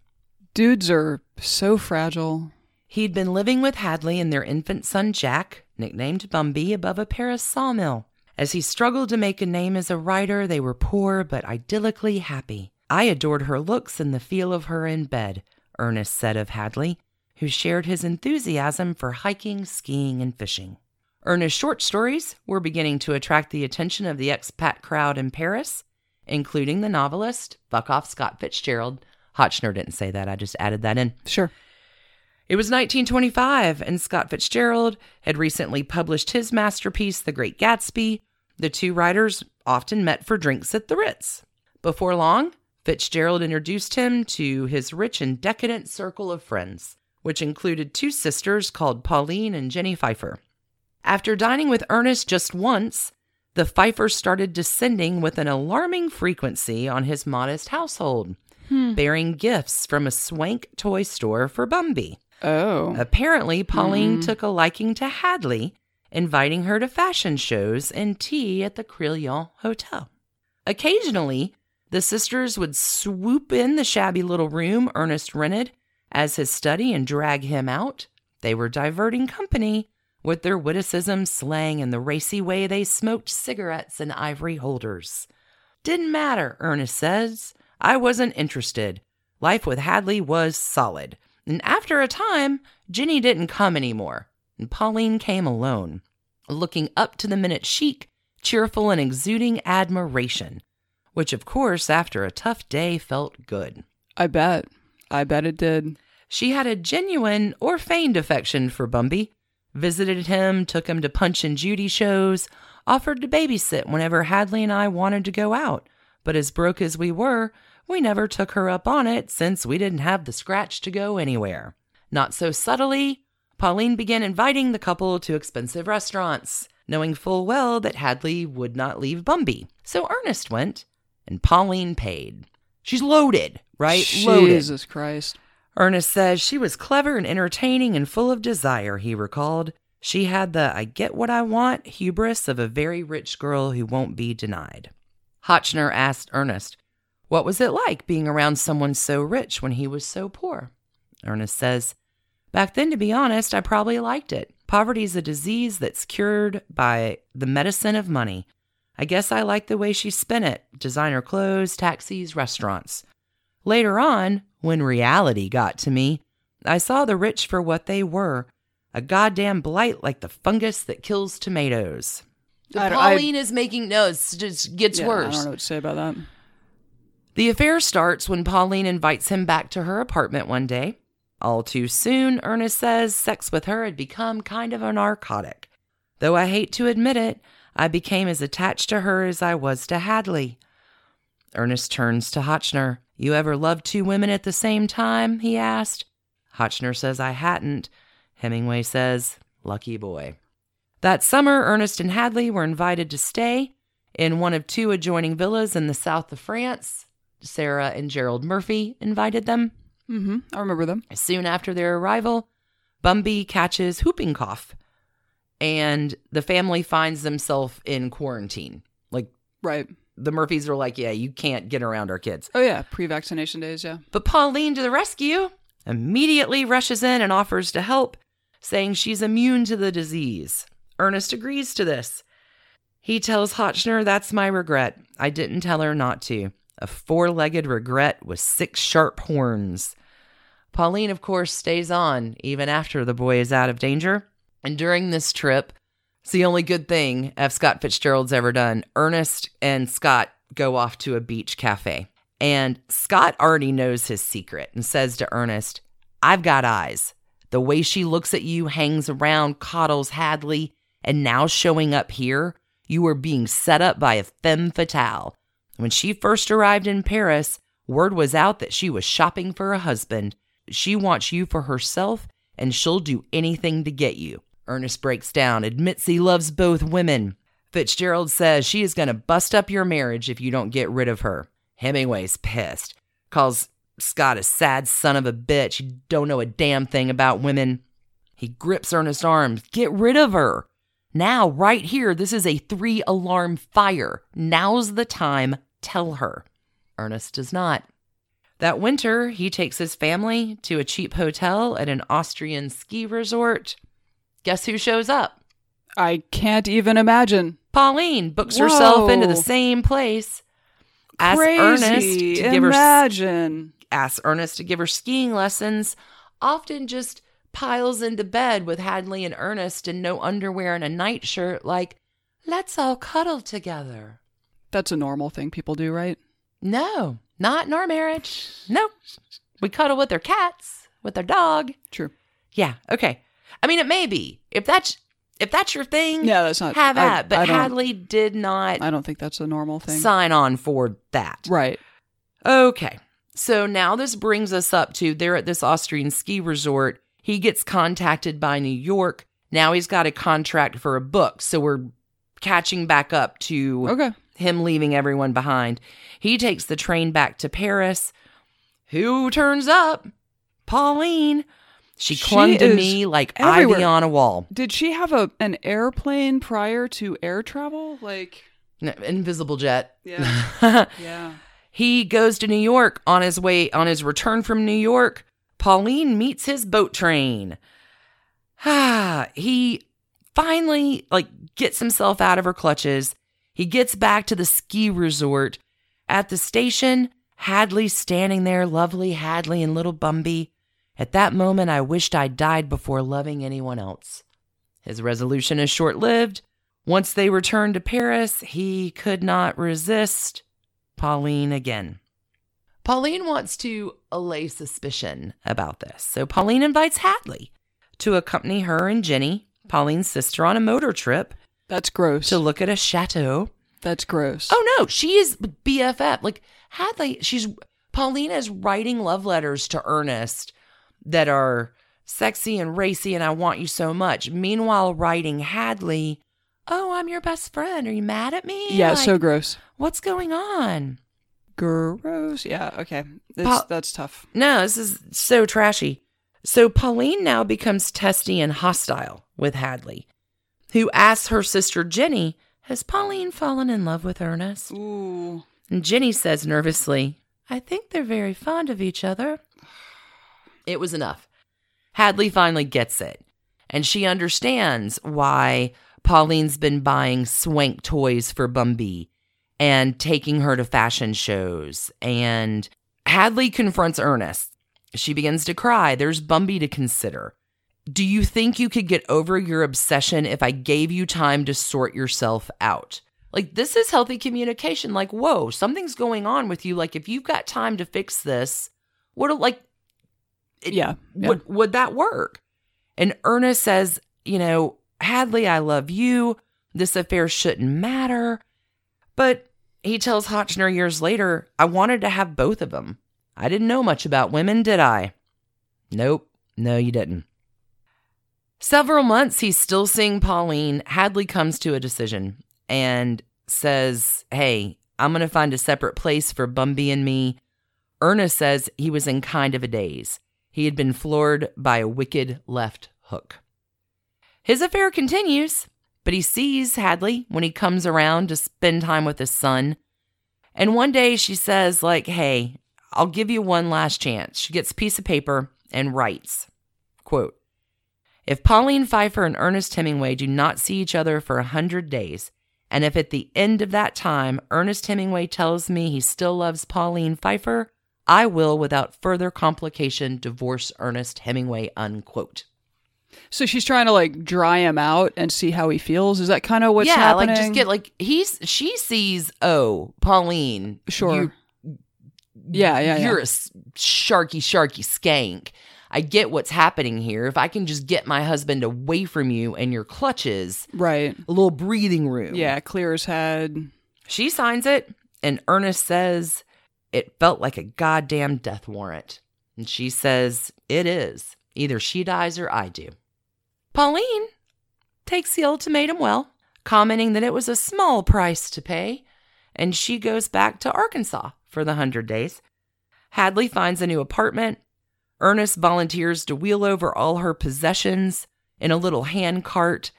Speaker 1: Dudes are so fragile.
Speaker 2: He'd been living with Hadley and their infant son Jack, nicknamed Bumby, above a Paris sawmill. As he struggled to make a name as a writer, they were poor but idyllically happy. I adored her looks and the feel of her in bed, Ernest said of Hadley, who shared his enthusiasm for hiking, skiing, and fishing. Ernest's short stories were beginning to attract the attention of the expat crowd in Paris, including the novelist Buckoff Scott Fitzgerald. Hotchner didn't say that, I just added that in.
Speaker 1: Sure.
Speaker 2: It was 1925, and Scott Fitzgerald had recently published his masterpiece, The Great Gatsby. The two writers often met for drinks at the Ritz. Before long, Fitzgerald introduced him to his rich and decadent circle of friends, which included two sisters called Pauline and Jenny Pfeiffer. After dining with Ernest just once, the Pfeiffers started descending with an alarming frequency on his modest household, hmm. bearing gifts from a swank toy store for Bumby.
Speaker 1: Oh.
Speaker 2: Apparently, Pauline mm-hmm. took a liking to Hadley, inviting her to fashion shows and tea at the Crillon Hotel. Occasionally, the sisters would swoop in the shabby little room Ernest rented as his study and drag him out. They were diverting company with their witticism, slang, and the racy way they smoked cigarettes in ivory holders. Didn't matter, Ernest says. I wasn't interested. Life with Hadley was solid. And after a time, Jenny didn't come anymore, and Pauline came alone, looking up to the minute chic, cheerful, and exuding admiration, which, of course, after a tough day felt good.
Speaker 1: I bet. I bet it did.
Speaker 2: She had a genuine or feigned affection for Bumby, visited him, took him to Punch and Judy shows, offered to babysit whenever Hadley and I wanted to go out. But as broke as we were, we never took her up on it since we didn't have the scratch to go anywhere. Not so subtly, Pauline began inviting the couple to expensive restaurants, knowing full well that Hadley would not leave Bumby. So Ernest went, and Pauline paid. She's loaded, right? Loaded.
Speaker 1: Jesus Christ.
Speaker 2: Ernest says she was clever and entertaining and full of desire, he recalled. She had the I get what I want hubris of a very rich girl who won't be denied. Hotchner asked Ernest, What was it like being around someone so rich when he was so poor? Ernest says, Back then, to be honest, I probably liked it. Poverty's a disease that's cured by the medicine of money. I guess I liked the way she spent it designer clothes, taxis, restaurants. Later on, when reality got to me, I saw the rich for what they were a goddamn blight like the fungus that kills tomatoes.
Speaker 1: I don't- I-
Speaker 2: Pauline is making notes. it just gets
Speaker 1: Yeah, I don't know what to say about that.
Speaker 2: The affair starts when Pauline invites him back to her apartment one day. All too soon, Ernest says sex with her had become kind of a narcotic. Though I hate to admit it, I became as attached to her as I was to Hadley. Ernest turns to Hotchner. You ever loved two women at the same time? he asked. Hotchner says I hadn't. Hemingway says, lucky boy. That summer, Ernest and Hadley were invited to stay in one of two adjoining villas in the south of France. Sarah and Gerald Murphy invited them.
Speaker 1: Mm-hmm. I remember them.
Speaker 2: Soon after their arrival, Bumby catches whooping cough, and the family finds themselves in quarantine. Like
Speaker 1: Right.
Speaker 2: The Murphys are like, yeah, you can't get around our kids.
Speaker 1: Oh yeah, pre-vaccination days. Yeah.
Speaker 2: But Pauline, to the rescue, immediately rushes in and offers to help, saying she's immune to the disease. Ernest agrees to this. He tells Hotchner, That's my regret. I didn't tell her not to. A four legged regret with six sharp horns. Pauline, of course, stays on even after the boy is out of danger. And during this trip, it's the only good thing F. Scott Fitzgerald's ever done. Ernest and Scott go off to a beach cafe. And Scott already knows his secret and says to Ernest, I've got eyes. The way she looks at you, hangs around, coddles Hadley, and now showing up here, you are being set up by a femme fatale. When she first arrived in Paris, word was out that she was shopping for a husband. She wants you for herself, and she'll do anything to get you. Ernest breaks down, admits he loves both women. Fitzgerald says she is going to bust up your marriage if you don't get rid of her. Hemingway's pissed, calls Scott a sad son of a bitch. You don't know a damn thing about women. He grips Ernest's arms. Get rid of her. Now, right here, this is a three alarm fire. Now's the time. Tell her. Ernest does not. That winter, he takes his family to a cheap hotel at an Austrian ski resort. Guess who shows up?
Speaker 1: I can't even imagine.
Speaker 2: Pauline books herself into the same place. Asks
Speaker 1: Crazy.
Speaker 2: Ernest to give her
Speaker 1: imagine.
Speaker 2: asks Ernest to give her skiing lessons. Often just piles into bed with Hadley and Ernest in no underwear and a nightshirt, like, let's all cuddle together.
Speaker 1: That's a normal thing people do, right?
Speaker 2: No, not in our marriage. Nope. We cuddle with their cats, with their dog.
Speaker 1: True.
Speaker 2: Yeah, okay. I mean, it may be. If that's if that's your thing,
Speaker 1: Yeah, that's not.
Speaker 2: have
Speaker 1: I-
Speaker 2: at. But
Speaker 1: I
Speaker 2: Hadley did not
Speaker 1: I don't think that's a normal thing.
Speaker 2: sign on for that.
Speaker 1: Right.
Speaker 2: Okay. So now this brings us up to they're at this Austrian ski resort. He gets contacted by New York. Now he's got a contract for a book. So we're catching back up to
Speaker 1: Okay.
Speaker 2: him leaving everyone behind. He takes the train back to Paris. Who turns up? Pauline. She
Speaker 1: She
Speaker 2: clung to me like
Speaker 1: everywhere.
Speaker 2: ivy on a wall.
Speaker 1: Did she have a an airplane prior to air travel? Like,
Speaker 2: N- Invisible jet.
Speaker 1: yeah, yeah.
Speaker 2: He goes to New York on his way on his return from New York. Pauline meets his boat train. Ah, he finally like gets himself out of her clutches. He gets back to the ski resort. At the station, Hadley standing there, lovely Hadley and little Bumby. At that moment, I wished I'd died before loving anyone else. His resolution is short lived. Once they returned to Paris, he could not resist Pauline again. Pauline wants to allay suspicion about this, so Pauline invites Hadley to accompany her and Jenny Pauline's sister, on a motor trip
Speaker 1: That's gross.
Speaker 2: to look at a chateau.
Speaker 1: That's gross.
Speaker 2: Oh no, she is BFF. Like Hadley, she's Pauline is writing love letters to Ernest that are sexy and racy and I want you so much. Meanwhile, writing Hadley, "Oh, I'm your best friend. Are you mad at me?"
Speaker 1: yeah,
Speaker 2: Like,
Speaker 1: so gross.
Speaker 2: what's going on?
Speaker 1: Gross. Yeah, okay.
Speaker 2: Pa-
Speaker 1: that's tough.
Speaker 2: No, this is so trashy. So Pauline now becomes testy and hostile with Hadley, who asks her sister Jenny, "Has Pauline fallen in love with Ernest?"
Speaker 1: Ooh.
Speaker 2: And Jenny says nervously, I think they're very fond of each other. It was enough. Hadley finally gets it, and she understands why Pauline's been buying swank toys for Bumby and taking her to fashion shows. And Hadley confronts Ernest. She begins to cry. There's Bumby to consider. Do you think you could get over your obsession if I gave you time to sort yourself out? Like, this is healthy communication. Like, whoa, something's going on with you. Like, if you've got time to fix this, what, like, it-
Speaker 1: Yeah. yeah.
Speaker 2: would, would that work? And Ernest says, you know, Hadley, I love you. This affair shouldn't matter. But he tells Hotchner years later, I wanted to have both of them. I didn't know much about women, did I? Nope. No, you didn't. Several months he's still seeing Pauline. Hadley comes to a decision and says, Hey, I'm going to find a separate place for Bumby and me. Ernest says he was in kind of a daze. He had been floored by a wicked left hook. His affair continues, but he sees Hadley when he comes around to spend time with his son. And one day she says, like, hey, I'll give you one last chance. She gets a piece of paper and writes, quote, if Pauline Pfeiffer and Ernest Hemingway do not see each other for a hundred days, and if at the end of that time Ernest Hemingway tells me he still loves Pauline Pfeiffer, I will, without further complication, divorce Ernest Hemingway, unquote.
Speaker 1: So she's trying to like dry him out and see how he feels. Is that kind of what's
Speaker 2: yeah,
Speaker 1: happening?
Speaker 2: like just get like he's she sees oh Pauline
Speaker 1: Sure.
Speaker 2: you-
Speaker 1: Yeah, yeah,
Speaker 2: you're
Speaker 1: yeah.
Speaker 2: a sharky sharky skank. I get what's happening here. If I can just get my husband away from you and your clutches,
Speaker 1: right.
Speaker 2: a little breathing room.
Speaker 1: Yeah, clear his head.
Speaker 2: She signs it, and Ernest says it felt like a goddamn death warrant. And she says it is. Either she dies or I do. Pauline takes the ultimatum well, commenting that it was a small price to pay, and she goes back to Arkansas for the 100 days. Hadley finds a new apartment. Ernest volunteers to wheel over all her possessions in a little hand cart.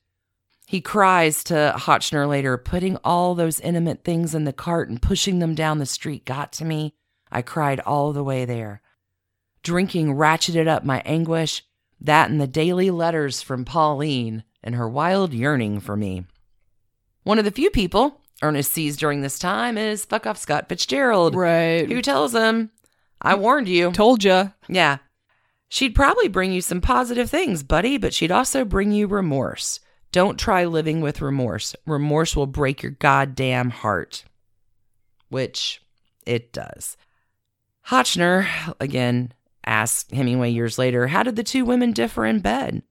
Speaker 2: He cries to Hotchner later, putting all those intimate things in the cart and pushing them down the street got to me. I cried all the way there. Drinking ratcheted up my anguish, that and the daily letters from Pauline and her wild yearning for me. One of the few people Ernest sees during this time is fuck off Scott Fitzgerald,
Speaker 1: Right.
Speaker 2: who tells him, I warned you.
Speaker 1: Told ya.
Speaker 2: Yeah. She'd probably bring you some positive things, buddy, but she'd also bring you remorse. Don't try living with remorse. Remorse will break your goddamn heart. Which it does. Hotchner, again, asked Hemingway years later, how did the two women differ in bed?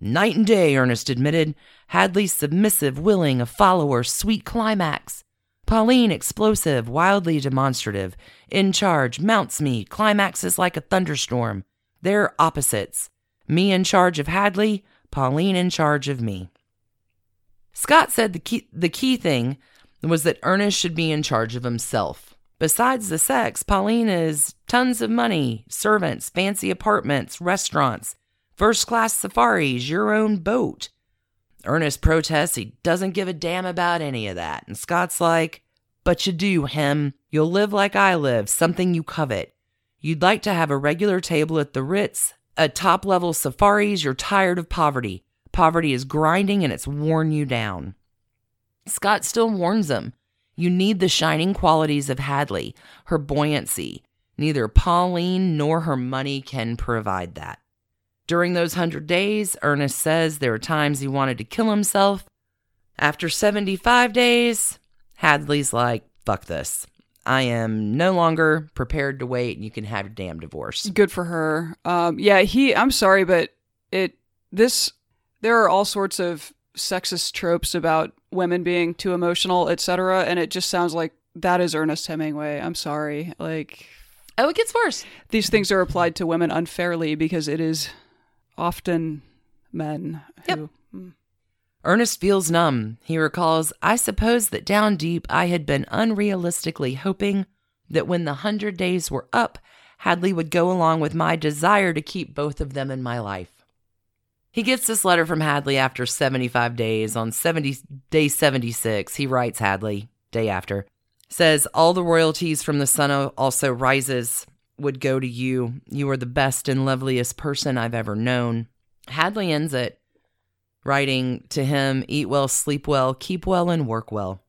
Speaker 2: Night and day, Ernest admitted. Hadley submissive, willing, a follower, sweet climax. Pauline explosive, wildly demonstrative, in charge, mounts me, climaxes like a thunderstorm. They're opposites. Me in charge of Hadley, Pauline in charge of me. Scott said the key, the key thing was that Ernest should be in charge of himself. Besides the sex, Pauline is tons of money, servants, fancy apartments, restaurants, first class safaris, your own boat. Ernest protests he doesn't give a damn about any of that. And Scott's like, But you do, Hem. You'll live like I live, something you covet. You'd like to have a regular table at the Ritz, a top level safaris. You're tired of poverty. Poverty is grinding and it's worn you down. Scott still warns him you need the shining qualities of Hadley, her buoyancy. Neither Pauline nor her money can provide that. During those hundred days, Ernest says there were times he wanted to kill himself. After 75 days, Hadley's like, fuck this. I am no longer prepared to wait and you can have your damn divorce.
Speaker 1: Good for her. Um, yeah, he. I'm sorry, but it. This. There are all sorts of sexist tropes about women being too emotional, etc. And it just sounds like that is Ernest Hemingway. I'm sorry. Like
Speaker 2: Oh, it gets worse.
Speaker 1: these things are applied to women unfairly because it is often men who
Speaker 2: Yep. Hmm. Ernest feels numb. He recalls, I suppose that down deep I had been unrealistically hoping that when the hundred days were up, Hadley would go along with my desire to keep both of them in my life. He gets this letter from Hadley after 75 days. On 70, day 76, he writes Hadley, day after, says, All the royalties from the sun also rises would go to you. You are the best and loveliest person I've ever known. Hadley ends it writing to him, Eat well, sleep well, keep well, and work well.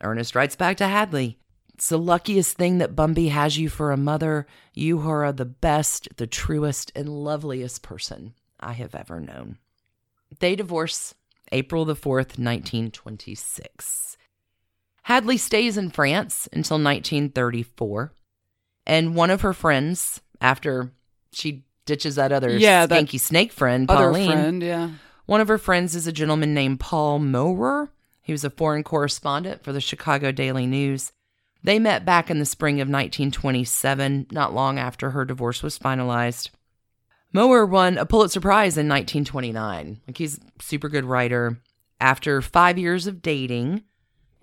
Speaker 2: Ernest writes back to Hadley, It's the luckiest thing that Bumby has you for a mother. You are the best, the truest, and loveliest person I have ever known. They divorce April the 4th, 1926. Hadley stays in France until 1934. And one of her friends, after she ditches that other
Speaker 1: Yeah, that
Speaker 2: skanky snake friend,
Speaker 1: other
Speaker 2: Pauline,
Speaker 1: friend, yeah.
Speaker 2: one of her friends is a gentleman named Paul Mowrer. He was a foreign correspondent for the Chicago Daily News. They met back in the spring of 1927, not long after her divorce was finalized. Mowrer won a Pulitzer Prize in 1929. Like he's a super good writer. After five years of dating,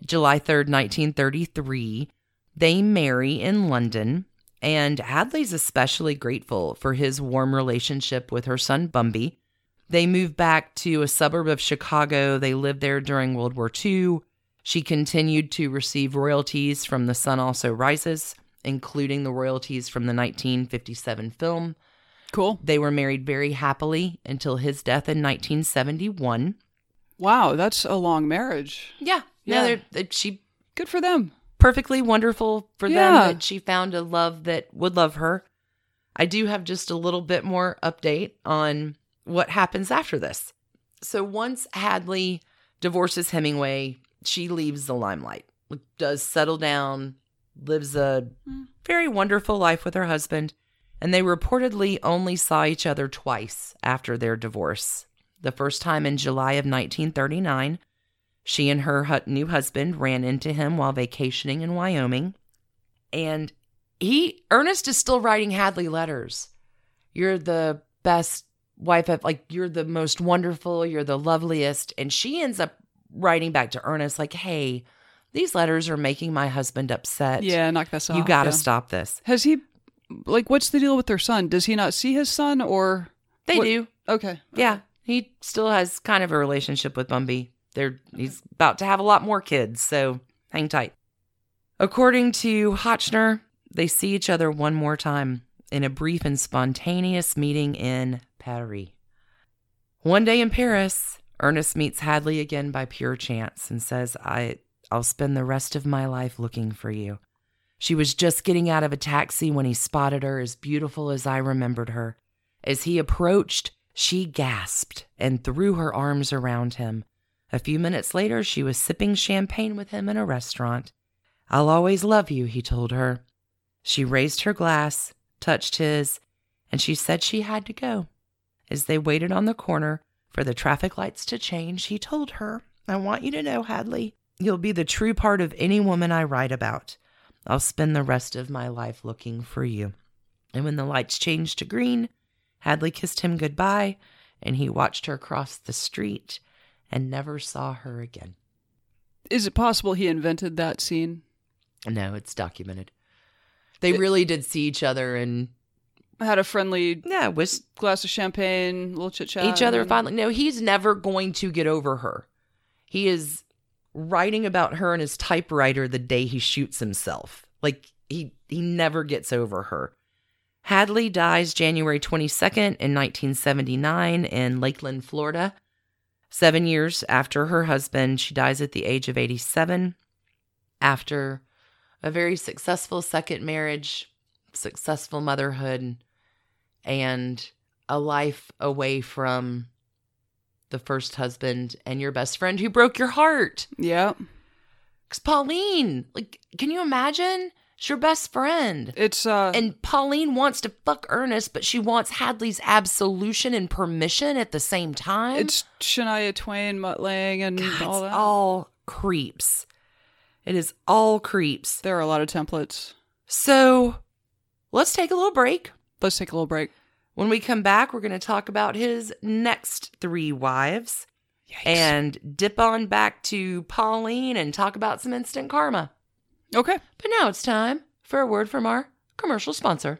Speaker 2: July 3rd, 1933, they marry in London. And Hadley's especially grateful for his warm relationship with her son Bumby. They moved back to a suburb of Chicago. They lived there during World War II. She continued to receive royalties from The Sun Also Rises, including the royalties from the 1957 film.
Speaker 1: Cool.
Speaker 2: They were married very happily until his death in 1971.
Speaker 1: Wow, that's a long marriage.
Speaker 2: Yeah,
Speaker 1: Yeah.
Speaker 2: no, they're- they- she
Speaker 1: Good for them.
Speaker 2: perfectly wonderful for
Speaker 1: Yeah.
Speaker 2: them that she found a love that would love her. I do have just a little bit more update on what happens after this. So once Hadley divorces Hemingway, she leaves the limelight, does settle down, lives a hmm. very wonderful life with her husband, and they reportedly only saw each other twice after their divorce. The first time in July of 1939, she and her new husband ran into him while vacationing in Wyoming. And he, Ernest, is still writing Hadley letters. You're the best wife of, like, you're the most wonderful, you're the loveliest. And she ends up writing back to Ernest, like, hey, these letters are making my husband upset.
Speaker 1: Yeah, knock this off.
Speaker 2: You got to
Speaker 1: yeah.
Speaker 2: stop this.
Speaker 1: Has he, like, what's the deal with their son? Does he not see his son or?
Speaker 2: They
Speaker 1: What-
Speaker 2: do.
Speaker 1: Okay.
Speaker 2: Yeah. He still has kind of a relationship with Bumby. They're he's about to have a lot more kids, so hang tight. According to Hotchner, they see each other one more time in a brief and spontaneous meeting in Paris. One day in Paris, Ernest meets Hadley again by pure chance and says, I I'll spend the rest of my life looking for you. She was just getting out of a taxi when he spotted her as beautiful as I remembered her. As he approached, she gasped and threw her arms around him. A few minutes later, she was sipping champagne with him in a restaurant. I'll always love you, he told her. She raised her glass, touched his, and she said she had to go. As they waited on the corner for the traffic lights to change, he told her, I want you to know, Hadley, you'll be the true part of any woman I write about. I'll spend the rest of my life looking for you. And when the lights changed to green, Hadley kissed him goodbye, and he watched her cross the street and never saw her again.
Speaker 1: Is it possible he invented that scene?
Speaker 2: No, it's documented. They really did see each other and
Speaker 1: Had a friendly
Speaker 2: yeah, was
Speaker 1: glass of champagne, little chit chat.
Speaker 2: each other finally. No, he's never going to get over her. He is writing about her in his typewriter the day he shoots himself. Like he he never gets over her. Hadley dies January 22nd in 1979 in Lakeland, Florida. 7 years after her husband, she dies at the age of 87 after a very successful second marriage, successful motherhood, and a life away from the first husband and your best friend who broke your heart.
Speaker 1: Yeah.
Speaker 2: Because Pauline, like, can you imagine It's your best friend.
Speaker 1: It's uh
Speaker 2: And Pauline wants to fuck Ernest, but she wants Hadley's absolution and permission at the same time.
Speaker 1: it's Shania Twain, Mutt Lange, and
Speaker 2: God,
Speaker 1: all
Speaker 2: it's
Speaker 1: that.
Speaker 2: all creeps. It is all creeps.
Speaker 1: there are a lot of templates.
Speaker 2: So let's take a little break.
Speaker 1: Let's take a little break.
Speaker 2: When we come back, we're going to talk about his next three wives and dip on back to Pauline and talk about some instant karma.
Speaker 1: Okay.
Speaker 2: But now it's time for a word from our commercial sponsor.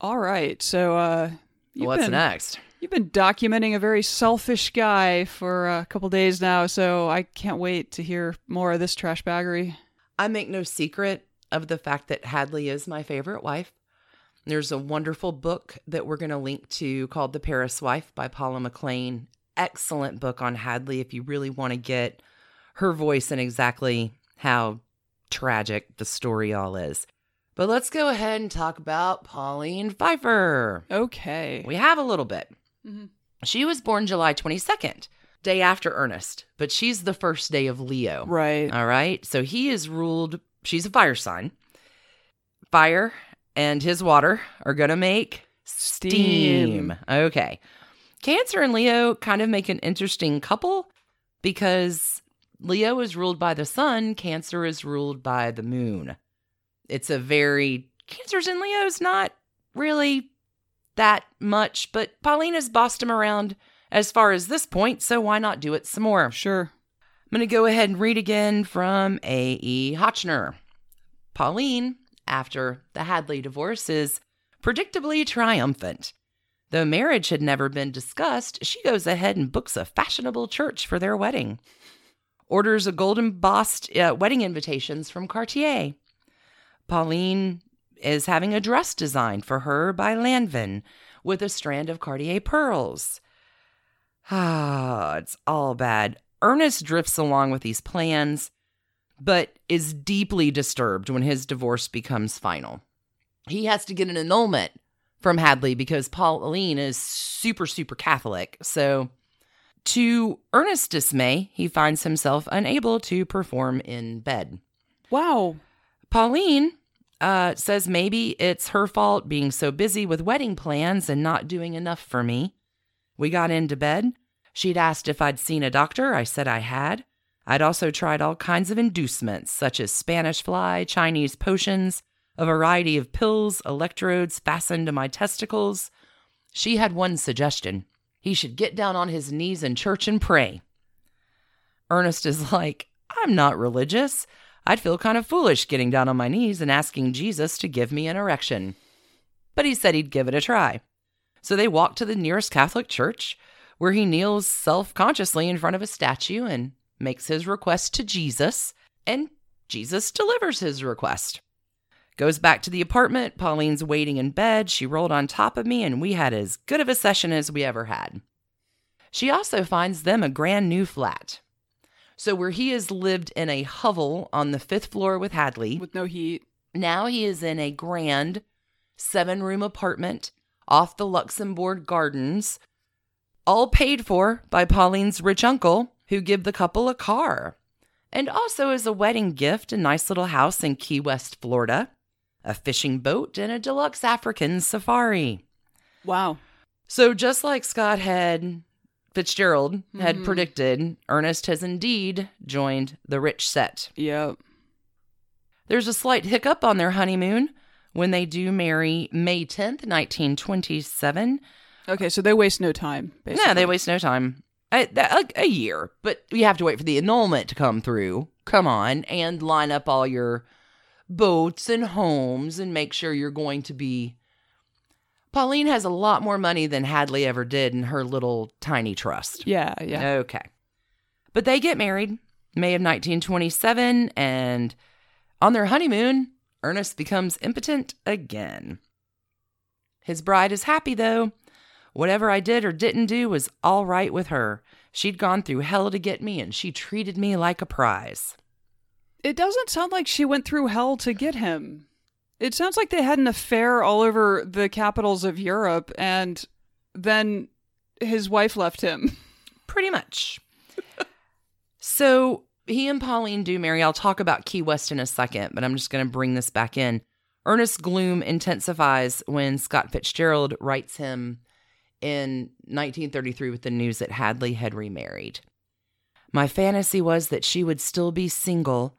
Speaker 1: All right. So uh
Speaker 2: What's
Speaker 1: been,
Speaker 2: next?
Speaker 1: You've been documenting a very selfish guy for a couple days now, so I can't wait to hear more of this trash baggery.
Speaker 2: I make no secret of the fact that Hadley is my favorite wife. There's a wonderful book that we're going to link to called The Paris Wife by Paula McLain. Excellent book on Hadley if you really want to get her voice and exactly how tragic the story all is. But let's go ahead and talk about Pauline Pfeiffer.
Speaker 1: Okay.
Speaker 2: We have a little bit.
Speaker 1: Mhm.
Speaker 2: She was born July 22nd, day after Ernest, but she's the first day of Leo.
Speaker 1: Right.
Speaker 2: All right. So he is ruled, she's a fire sign. Fire and his water are going to make steam.
Speaker 1: Steam.
Speaker 2: Okay. Cancer and Leo kind of make an interesting couple because Leo is ruled by the sun, Cancer is ruled by the moon. It's a very, Cancer's and Leo's not really that much, but Pauline has bossed him around as far as this point, so why not do it some more?
Speaker 1: Sure.
Speaker 2: I'm going to go ahead and read again from A.E. Hotchner. Pauline, after the Hadley divorce, is predictably triumphant. Though marriage had never been discussed, she goes ahead and books a fashionable church for their wedding. Orders a gold embossed uh, wedding invitations from Cartier. Pauline is having a dress designed for her by Lanvin with a strand of Cartier pearls. Ah, it's all bad. Ernest drifts along with these plans, but is deeply disturbed when his divorce becomes final. He has to get an annulment from Hadley because Pauline is super, super Catholic. So, to Ernest's dismay, he finds himself unable to perform in bed.
Speaker 1: Wow.
Speaker 2: Pauline uh, says maybe it's her fault being so busy with wedding plans and not doing enough for me. We got into bed. She'd asked if I'd seen a doctor. I said I had. I'd also tried all kinds of inducements, such as Spanish fly, Chinese potions, a variety of pills, electrodes fastened to my testicles. She had one suggestion he should get down on his knees in church and pray. Ernest is like, I'm not religious. I'd feel kind of foolish getting down on my knees and asking Jesus to give me an erection. But he said he'd give it a try. So they walk to the nearest Catholic church, where he kneels self consciously in front of a statue and makes his request to Jesus, and Jesus delivers his request. Goes back to the apartment. Pauline's waiting in bed. She rolled on top of me, and we had as good of a session as we ever had. She also finds them a grand new flat. So, where he has lived in a hovel on the fifth floor with Hadley,
Speaker 1: With no heat.
Speaker 2: now he is in a grand seven room apartment off the Luxembourg Gardens, all paid for by Pauline's rich uncle, who give the couple a car. And also as a wedding gift, a nice little house in Key West, Florida, a fishing boat, and a deluxe African safari.
Speaker 1: Wow.
Speaker 2: So, just like Scott had Fitzgerald had
Speaker 1: Mhm.
Speaker 2: predicted, Ernest has indeed joined the rich set.
Speaker 1: Yep.
Speaker 2: There's a slight hiccup on their honeymoon when they do marry May 10th, 1927.
Speaker 1: Okay, so they waste no time. Basically.
Speaker 2: Yeah, they waste no time. A, a, a year, but you have to wait for the annulment to come through. Come on, and line up all your boats and homes and make sure you're going to be. Pauline has a lot more money than Hadley ever did in her little tiny trust.
Speaker 1: Yeah, yeah.
Speaker 2: Okay. But they get married May of 1927, and on their honeymoon, Ernest becomes impotent again. His bride is happy, though. Whatever I did or didn't do was all right with her. She'd gone through hell to get me, and she treated me like a prize.
Speaker 1: It doesn't sound like she went through hell to get him. It sounds like they had an affair all over the capitals of Europe, and then his wife left him.
Speaker 2: Pretty much. so he and Pauline do marry. I'll talk about Key West in a second, but I'm just going to bring this back in. Ernest's gloom intensifies when Scott Fitzgerald writes him in 1933 with the news that Hadley had remarried. My fantasy was that she would still be single,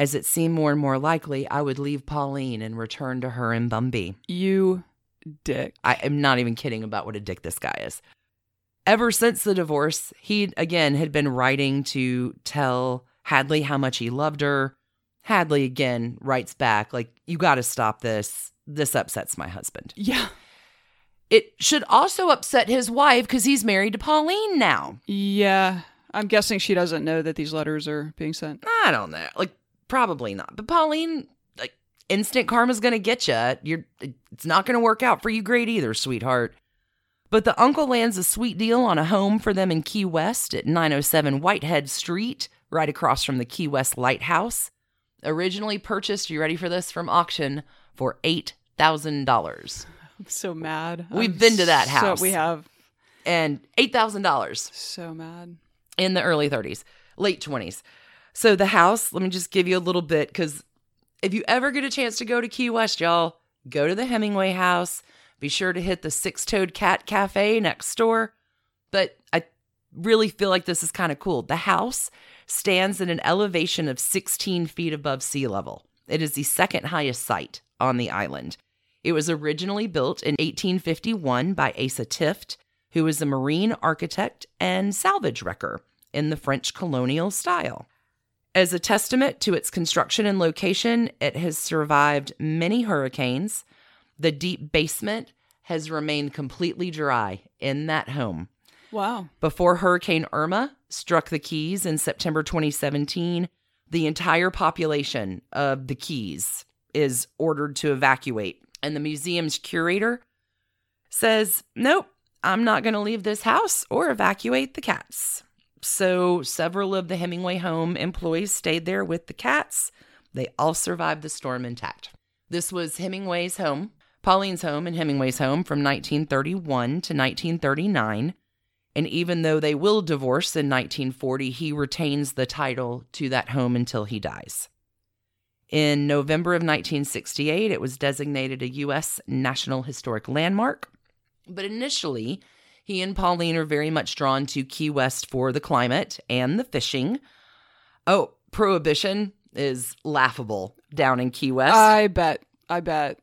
Speaker 2: as it seemed more and more likely I would leave Pauline and return to her in Bumby.
Speaker 1: You dick.
Speaker 2: I am not even kidding about what a dick this guy is. Ever since the divorce, he again had been writing to tell Hadley how much he loved her. Hadley again writes back, like, You got to stop this. This upsets my husband.
Speaker 1: Yeah.
Speaker 2: It should also upset his wife because he's married to Pauline now.
Speaker 1: Yeah. I'm guessing she doesn't know that these letters are being sent.
Speaker 2: I don't know. Like, probably not. But Pauline, like, instant karma's going to get you. You're, it's not going to work out for you great either, sweetheart. But the uncle lands a sweet deal on a home for them in Key West at 907 Whitehead Street, right across from the Key West Lighthouse. Originally purchased, you ready for this, from auction for $8,000.
Speaker 1: I'm so mad.
Speaker 2: We've
Speaker 1: I'm
Speaker 2: been to that
Speaker 1: so-
Speaker 2: house.
Speaker 1: we have.
Speaker 2: And $8,000
Speaker 1: So mad.
Speaker 2: in the early 30s, late 20s. So the house, let me just give you a little bit because if you ever get a chance to go to Key West, y'all, go to the Hemingway house. Be sure to hit the Six Toed Cat Cafe next door. But I really feel like this is kind of cool. The house stands at an elevation of 16 feet above sea level. It is the second highest site on the island. It was originally built in 1851 by Asa Tift, who was a marine architect and salvage wrecker in the French colonial style. As a testament to its construction and location, it has survived many hurricanes. The deep basement has remained completely dry in that home.
Speaker 1: Wow.
Speaker 2: Before Hurricane Irma struck the Keys in September 2017, the entire population of the Keys is ordered to evacuate. And the museum's curator says, Nope, I'm not going to leave this house or evacuate the cats. So several of the Hemingway home employees stayed there with the cats. They all survived the storm intact. This was Hemingway's home, Pauline's home, and Hemingway's home from 1931 to 1939. And even though they will divorce in 1940, he retains the title to that home until he dies. In November of 1968, it was designated a U.S. National Historic Landmark. But initially, he and Pauline are very much drawn to Key West for the climate and the fishing. Oh, prohibition is laughable down in Key West
Speaker 1: I bet. I bet.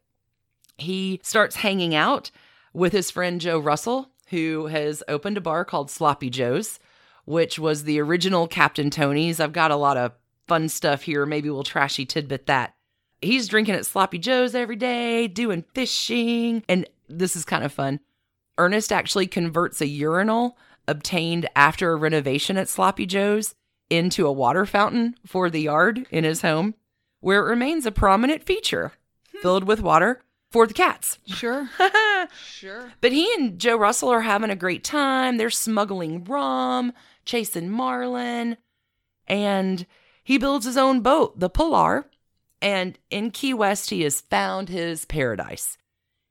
Speaker 2: he starts hanging out with his friend Joe Russell, who has opened a bar called Sloppy Joe's, which was the original Captain Tony's. I've got a lot of fun stuff here. Maybe we'll trashy tidbit that. He's drinking at Sloppy Joe's every day, doing fishing. And this is kind of fun. Ernest actually converts a urinal obtained after a renovation at Sloppy Joe's into a water fountain for the yard in his home, where it remains a prominent feature hmm. filled with water for the cats.
Speaker 1: Sure. sure.
Speaker 2: But he and Joe Russell are having a great time. They're smuggling rum, chasing marlin, and he builds his own boat, the Pilar. And in Key West, he has found his paradise.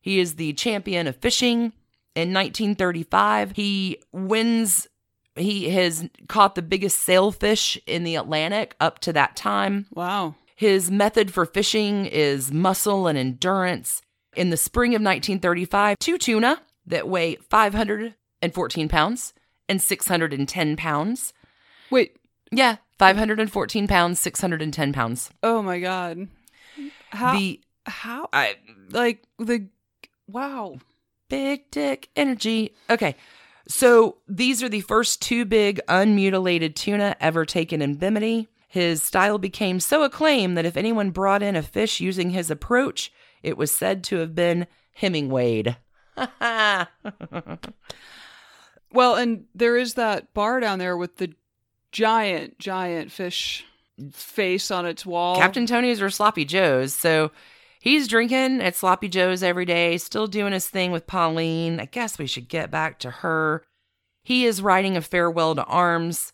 Speaker 2: He is the champion of fishing. In 1935, he wins. He has caught the biggest sailfish in the Atlantic up to that time.
Speaker 1: Wow.
Speaker 2: His method for fishing is muscle and endurance. In the spring of 1935, two tuna that weigh 514 pounds and 610 pounds.
Speaker 1: Wait,
Speaker 2: Yeah, 514 pounds, 610 pounds.
Speaker 1: Oh my god. How
Speaker 2: The
Speaker 1: how
Speaker 2: I,
Speaker 1: like the wow.
Speaker 2: Big dick energy. Okay. So these are the first two big unmutilated tuna ever taken in Bimini. His style became so acclaimed that if anyone brought in a fish using his approach, it was said to have been Hemingwayed.
Speaker 1: Well, and there is that bar down there with the giant, giant fish face on its wall.
Speaker 2: Captain Tony's or Sloppy Joe's. So he's drinking at Sloppy Joe's every day, still doing his thing with Pauline. I guess we should get back to her. He is writing a farewell to arms,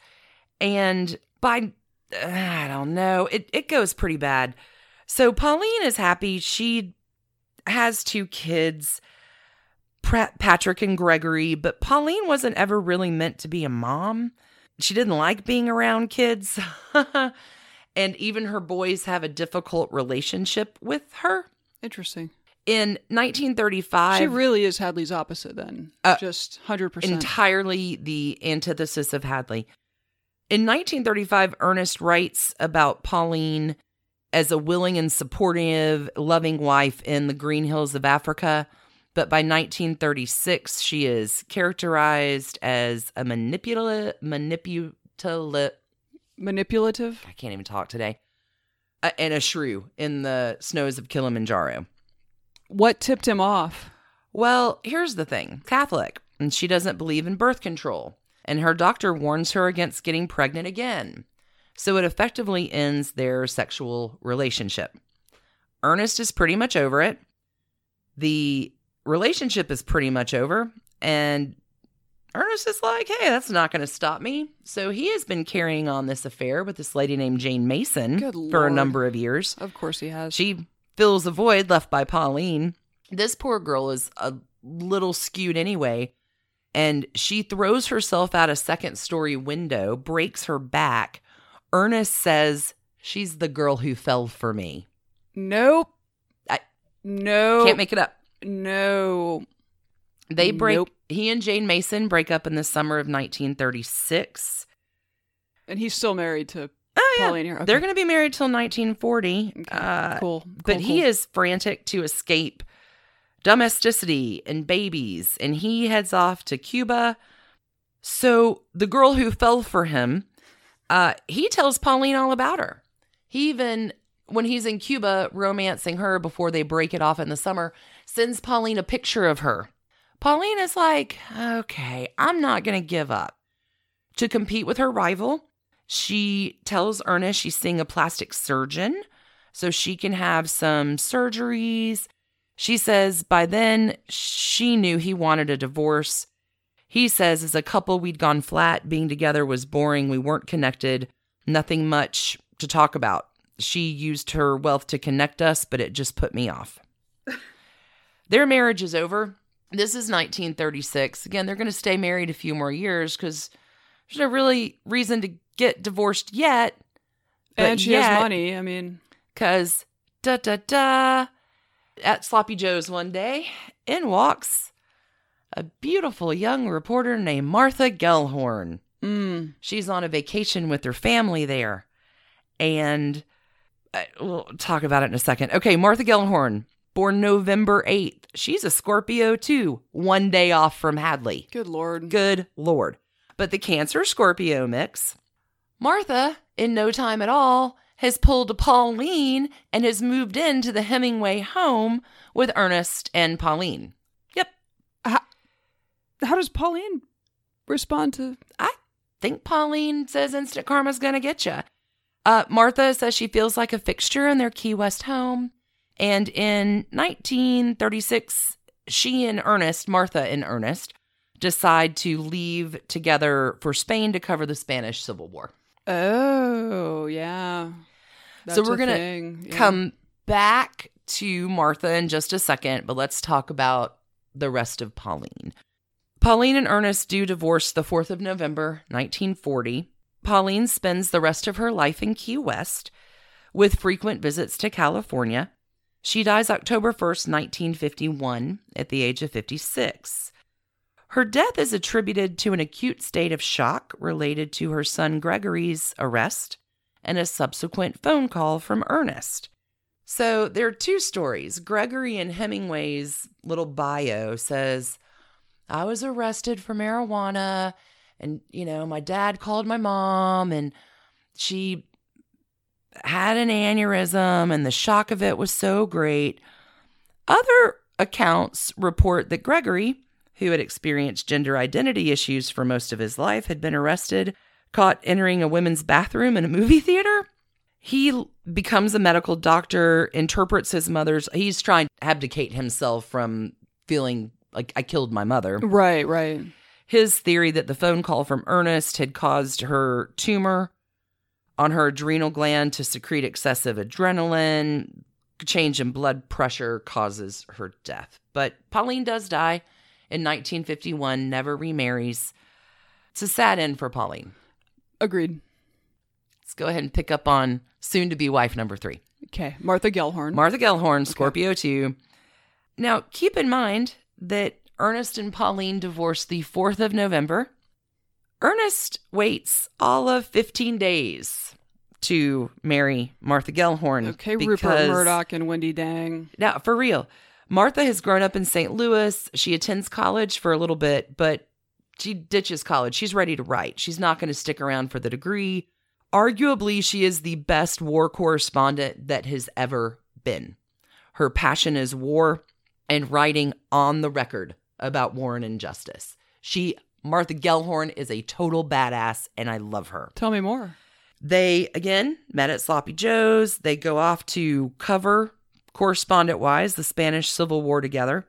Speaker 2: and by uh, I don't know, it it goes pretty bad. So Pauline is happy. She has two kids. Patrick and Gregory, but Pauline wasn't ever really meant to be a mom. She didn't like being around kids. and even her boys have a difficult relationship with her.
Speaker 1: Interesting.
Speaker 2: In 1935,
Speaker 1: She really is Hadley's opposite then.
Speaker 2: Uh,
Speaker 1: Just 100%.
Speaker 2: entirely the antithesis of Hadley. In 1935, Ernest writes about Pauline as a willing and supportive, loving wife in the Green Hills of Africa. But by 1936, she is characterized as a manipula- manipula-
Speaker 1: Manipulative.
Speaker 2: I can't even talk today, uh, and a shrew in the snows of Kilimanjaro.
Speaker 1: What tipped him off?
Speaker 2: Well, here's the thing Catholic, and she doesn't believe in birth control, and her doctor warns her against getting pregnant again. So it effectively ends their sexual relationship. Ernest is pretty much over it. The relationship is pretty much over, and Ernest is like, hey, that's not going to stop me. So he has been carrying on this affair with this lady named Jane Mason
Speaker 1: Good
Speaker 2: for a number of years.
Speaker 1: Of course he has.
Speaker 2: She fills a void left by Pauline. This poor girl is a little skewed anyway, and she throws herself out a second story window, breaks her back. Ernest says she's the girl who fell for me.
Speaker 1: nope.
Speaker 2: I-
Speaker 1: no.
Speaker 2: Can't make it up.
Speaker 1: No.
Speaker 2: They break.
Speaker 1: Nope.
Speaker 2: He and Jane Mason break up in the summer of 1936.
Speaker 1: And he's still married to
Speaker 2: Oh yeah,
Speaker 1: Pauline here. Okay.
Speaker 2: they're going to be married till 1940.
Speaker 1: Okay,
Speaker 2: Uh,
Speaker 1: cool.
Speaker 2: but
Speaker 1: Cool,
Speaker 2: he is frantic to escape domesticity and babies, and he heads off to Cuba. So the girl who fell for him, uh, he tells Pauline all about her. He even, when he's in Cuba romancing her before they break it off in the summer, sends Pauline a picture of her. Pauline is like, okay, I'm not going to give up. To compete with her rival, she tells Ernest she's seeing a plastic surgeon so she can have some surgeries. She says by then she knew he wanted a divorce. He says, as a couple, we'd gone flat. Being together was boring. We weren't connected. Nothing much to talk about. She used her wealth to connect us, but it just put me off. Their marriage is over. This is 1936. Again, they're going to stay married a few more years because there's no really reason to get divorced yet.
Speaker 1: and she has money. I mean,
Speaker 2: Because, da da da, at Sloppy Joe's one day, in walks a beautiful young reporter named Martha Gellhorn.
Speaker 1: mm,
Speaker 2: She's on a vacation with her family there. And uh, we'll talk about it in a second. Okay, Martha Gellhorn, born November 8th. She's a Scorpio too, one day off from Hadley.
Speaker 1: good lord.
Speaker 2: Good Lord. But the Cancer Scorpio mix. Martha, in no time at all, has pulled a Pauline and has moved into the Hemingway home with Ernest and Pauline. Yep.
Speaker 1: How does Pauline respond to
Speaker 2: I think Pauline says instant karma's gonna get you. Uh, Martha says she feels like a fixture in their Key West home. And in 1936, she and Ernest, Martha and Ernest, decide to leave together for Spain to cover the Spanish Civil War.
Speaker 1: Oh, yeah.
Speaker 2: so we're gonna
Speaker 1: yeah.
Speaker 2: come back to Martha in just a second, but let's talk about the rest of Pauline. Pauline and Ernest do divorce the 4th of November, 1940. Pauline spends the rest of her life in Key West with frequent visits to California. She dies October 1st, 1951, at the age of 56. Her death is attributed to an acute state of shock related to her son Gregory's arrest and a subsequent phone call from Ernest. So there are two stories. Gregory and Hemingway's little bio says, I was arrested for marijuana, and, you know, my dad called my mom, and she had an aneurysm, and the shock of it was so great. Other accounts report that Gregory, who had experienced gender identity issues for most of his life, had been arrested, caught entering a women's bathroom in a movie theater. He becomes a medical doctor, interprets his mother's, he's trying to abdicate himself from feeling like I killed my mother.
Speaker 1: Right, right.
Speaker 2: His theory that the phone call from Ernest had caused her tumor on her adrenal gland to secrete excessive adrenaline, change in blood pressure causes her death. But Pauline does die in 1951, never remarries. It's a sad end for Pauline.
Speaker 1: Agreed.
Speaker 2: Let's go ahead and pick up on soon to be wife number three.
Speaker 1: Okay, Martha Gellhorn.
Speaker 2: Martha Gellhorn, Scorpio 2. Now, keep in mind that Ernest and Pauline divorced the 4th of November. Ernest waits all of 15 days to marry Martha Gellhorn.
Speaker 1: okay, Rupert
Speaker 2: because-
Speaker 1: Murdoch and Wendi Deng.
Speaker 2: Now, for real, Martha has grown up in St. Louis. She attends college for a little bit, but she ditches college. She's ready to write. She's not going to stick around for the degree. Arguably, she is the best war correspondent that has ever been. Her passion is war and writing on the record about war and injustice. She, Martha Gellhorn, is a total badass, and I love her.
Speaker 1: Tell me more.
Speaker 2: They again met at Sloppy Joe's. They go off to cover, correspondent wise, the Spanish Civil War together.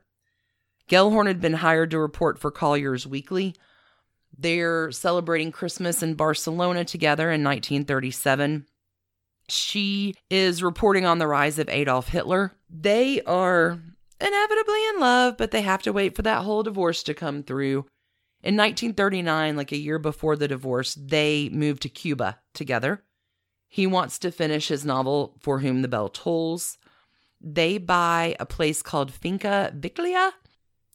Speaker 2: Gellhorn had been hired to report for Collier's Weekly. They're celebrating Christmas in Barcelona together in 1937. She is reporting on the rise of Adolf Hitler. They are inevitably in love, but they have to wait for that whole divorce to come through. In 1939, like a year before the divorce, they moved to Cuba together. He wants to finish his novel, For Whom the Bell Tolls. They buy a place called Finca Vigía.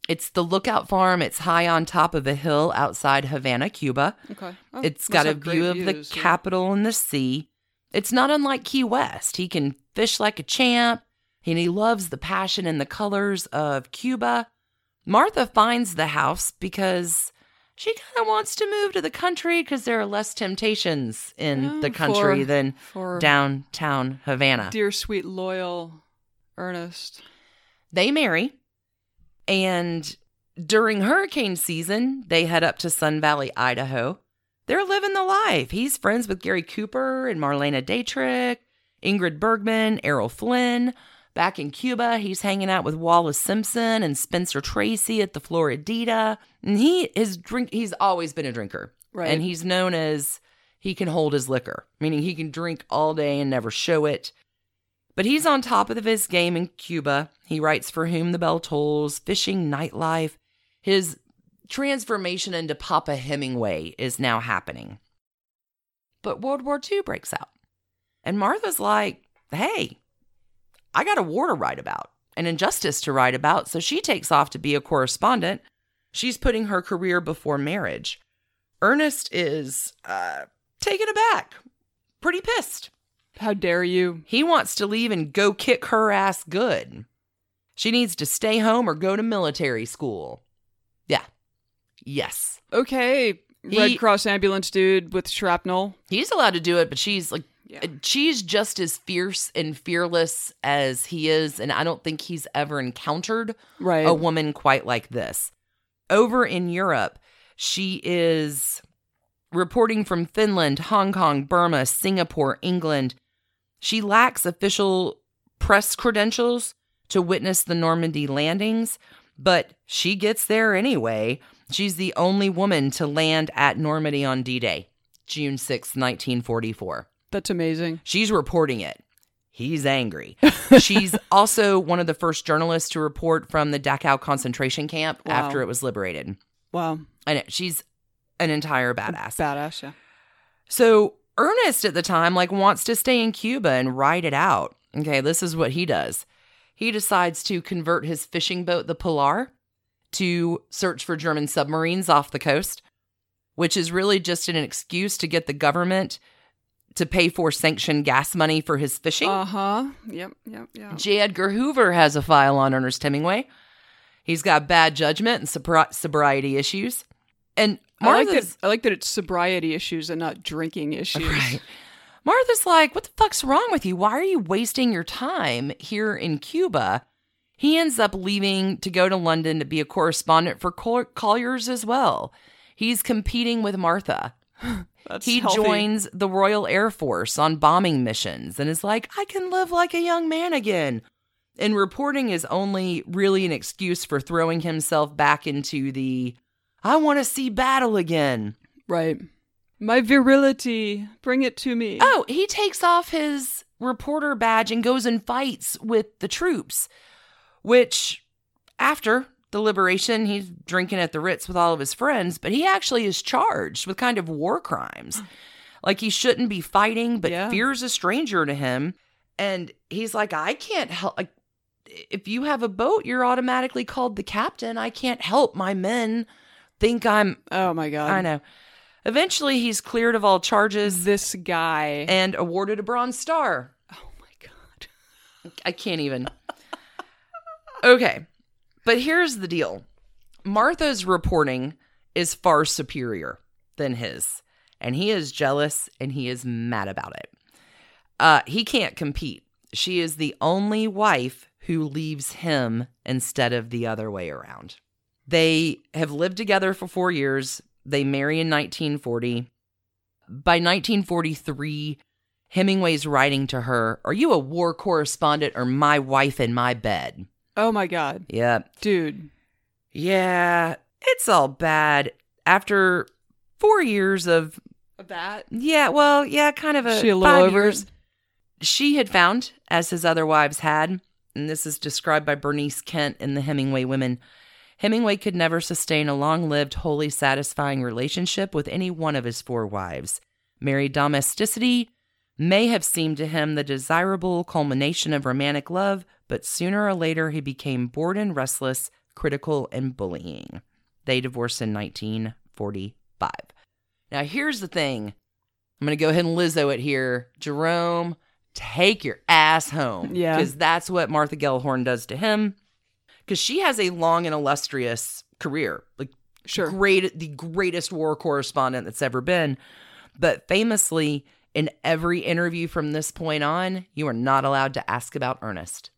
Speaker 2: It's the lookout farm. It's high on top of a hill outside Havana, Cuba.
Speaker 1: Okay. Oh,
Speaker 2: It's got a view of the
Speaker 1: yeah.
Speaker 2: capital and the sea. It's not unlike Key West. He can fish like a champ, and he loves the passion and the colors of Cuba. Martha finds the house because she kind of wants to move to the country because there are less temptations in
Speaker 1: Yeah,
Speaker 2: the country
Speaker 1: for-
Speaker 2: than
Speaker 1: for
Speaker 2: downtown Havana.
Speaker 1: Dear sweet loyal Ernest.
Speaker 2: They marry, and during hurricane season, they head up to Sun Valley, Idaho. They're living the life. He's friends with Gary Cooper and Marlene Dietrich, Ingrid Bergman, Errol Flynn. Back in Cuba, he's hanging out with Wallis Simpson and Spencer Tracy at the Floridita. And he is drink he's always been a drinker.
Speaker 1: Right.
Speaker 2: And he's known as he can hold his liquor, meaning he can drink all day and never show it. But he's on top of his game in Cuba. He writes For Whom the Bell Tolls, Fishing Nightlife. His transformation into Papa Hemingway is now happening. But World War II breaks out. And Martha's like, hey, I got a war to write about, an injustice to write about. So she takes off to be a correspondent. She's putting her career before marriage. Ernest is uh, taken aback, pretty pissed.
Speaker 1: How dare you?
Speaker 2: He wants to leave and go kick her ass good. She needs to stay home or go to military school. Yeah. Yes.
Speaker 1: Okay,
Speaker 2: He-
Speaker 1: Red Cross ambulance dude with shrapnel.
Speaker 2: He's allowed to do it, but she's like,
Speaker 1: Yeah.
Speaker 2: Uh, she's just as fierce and fearless as he is. And I don't think he's ever encountered
Speaker 1: Right.
Speaker 2: a woman quite like this. Over in Europe, she is reporting from Finland, Hong Kong, Burma, Singapore, England. She lacks official press credentials to witness the Normandy landings, but she gets there anyway. She's the only woman to land at Normandy on D Day, June 6, 1944.
Speaker 1: That's amazing.
Speaker 2: She's reporting it. He's angry. She's also one of the first journalists to report from the Dachau concentration camp
Speaker 1: Wow.
Speaker 2: after it was liberated.
Speaker 1: Wow.
Speaker 2: And she's an entire badass.
Speaker 1: Badass, yeah.
Speaker 2: So Ernest at the time like wants to stay in Cuba and ride it out. Okay, this is what he does. He decides to convert his fishing boat, the Pilar, to search for German submarines off the coast, which is really just an excuse to get the government to pay for sanctioned gas money for his fishing.
Speaker 1: Uh huh. Yep. Yep. Yep.
Speaker 2: J. Edgar Hoover has a file on Ernest Hemingway. He's got bad judgment and sobri- sobriety issues. And
Speaker 1: I like
Speaker 2: Martha's
Speaker 1: that. I like that it's sobriety issues and not drinking issues.
Speaker 2: Right. Martha's like, what the fuck's wrong with you? Why are you wasting your time here in Cuba? He ends up leaving to go to London to be a correspondent for Collier's as well. He's competing with Martha.
Speaker 1: That's
Speaker 2: he
Speaker 1: healthy.
Speaker 2: joins the Royal Air Force on bombing missions and is like, I can live like a young man again. And reporting is only really an excuse for throwing himself back into the I want to see battle again.
Speaker 1: Right. My virility. Bring it to me.
Speaker 2: Oh, he takes off his reporter badge and goes and fights with the troops, which after the liberation, he's drinking at the Ritz with all of his friends, but he actually is charged with kind of war crimes. Like he shouldn't be fighting, but
Speaker 1: Yeah.
Speaker 2: fear's a stranger to him. And he's like, I can't help. Like, if you have a boat, you're automatically called the captain. I can't help my men think I'm.
Speaker 1: Oh my god.
Speaker 2: I know. Eventually, he's cleared of all charges
Speaker 1: This guy.
Speaker 2: and awarded a Bronze Star.
Speaker 1: oh my god.
Speaker 2: I can't even. Okay. But here's the deal Martha's reporting is far superior than his, and he is jealous and he is mad about it. Uh, he can't compete. She is the only wife who leaves him instead of the other way around. They have lived together for four years. They marry in 1940. By 1943, Hemingway's writing to her, Are you a war correspondent or my wife in my bed?
Speaker 1: Oh my god.
Speaker 2: Yeah.
Speaker 1: Dude.
Speaker 2: Yeah, it's all bad. After four years of,
Speaker 1: That.
Speaker 2: yeah, well, yeah, kind of a,
Speaker 1: She a little
Speaker 2: five
Speaker 1: over
Speaker 2: years. She had found, as his other wives had, and this is described by Bernice Kert in The Hemingway Women. Hemingway could never sustain a long lived, wholly satisfying relationship with any one of his four wives. Married domesticity may have seemed to him the desirable culmination of romantic love, but sooner or later he became bored and restless, critical, and bullying. They divorced in 1945. Now, here's the thing I'm going to go ahead and Lizzo it here. Jerome, take your ass home.
Speaker 1: Yeah.
Speaker 2: Because that's what Martha Gellhorn does to him. Because she has a long and illustrious career. Like,
Speaker 1: Sure.
Speaker 2: great, the greatest war correspondent that's ever been. But famously, in every interview from this point on, you are not allowed to ask about Ernest.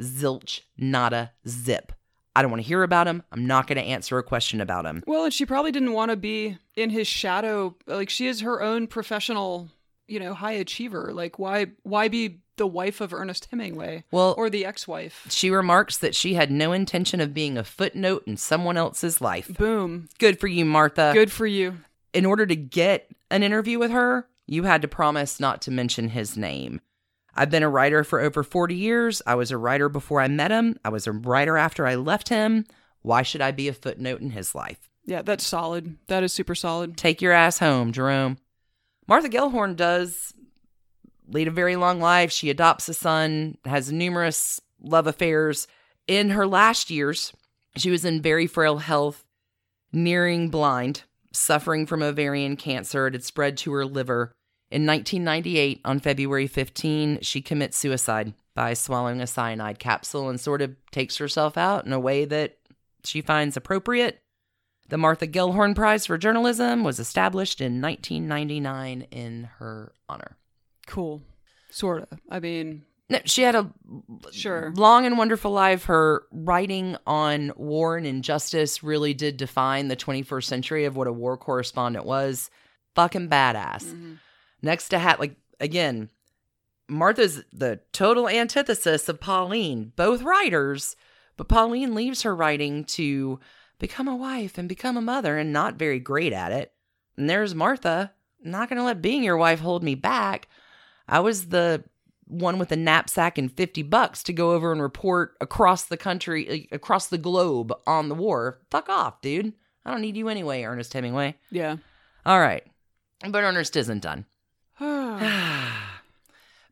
Speaker 2: Zilch, nada, zip. I don't want to hear about him. I'm not going to answer a question about him.
Speaker 1: Well, and she probably didn't want to be in his shadow. Like she is her own professional, you know, high achiever. Like why why be the wife of Ernest Hemingway
Speaker 2: Well,
Speaker 1: or the ex-wife?
Speaker 2: she remarks that she had no intention of being a footnote in someone else's life.
Speaker 1: Boom.
Speaker 2: Good for you, Martha.
Speaker 1: Good for you.
Speaker 2: in order to get an interview with her, you had to promise not to mention his name. I've been a writer for over 40 years. I was a writer before I met him. I was a writer after I left him. Why should I be a footnote in his life?
Speaker 1: Yeah, that's solid. That is super solid.
Speaker 2: Take your ass home, Jerome. Martha Gellhorn does lead a very long life. She adopts a son, has numerous love affairs. In her last years, she was in very frail health, nearing blind, suffering from ovarian cancer. It had spread to her liver. In 1998, on February 15, she commits suicide by swallowing a cyanide capsule and sort of takes herself out in a way that she finds appropriate. The Martha Gellhorn Prize for Journalism was established in 1999 in her honor.
Speaker 1: Cool. Sort of. I mean,
Speaker 2: No, she had a
Speaker 1: Sure.
Speaker 2: long and wonderful life. Her writing on war and injustice really did define the 21st century of what a war correspondent was. Fucking badass.
Speaker 1: Mm-hmm.
Speaker 2: Next to Hat, like again, Martha's the total antithesis of Pauline. Both writers, but Pauline leaves her writing to become a wife and become a mother and not very great at it. And there's Martha, not going to let being your wife hold me back. I was the one with a knapsack and 50 bucks to go over and report across the country, uh, across the globe on the war. Fuck off, dude. I don't need you anyway, Ernest Hemingway.
Speaker 1: yeah.
Speaker 2: All right. But Ernest isn't done.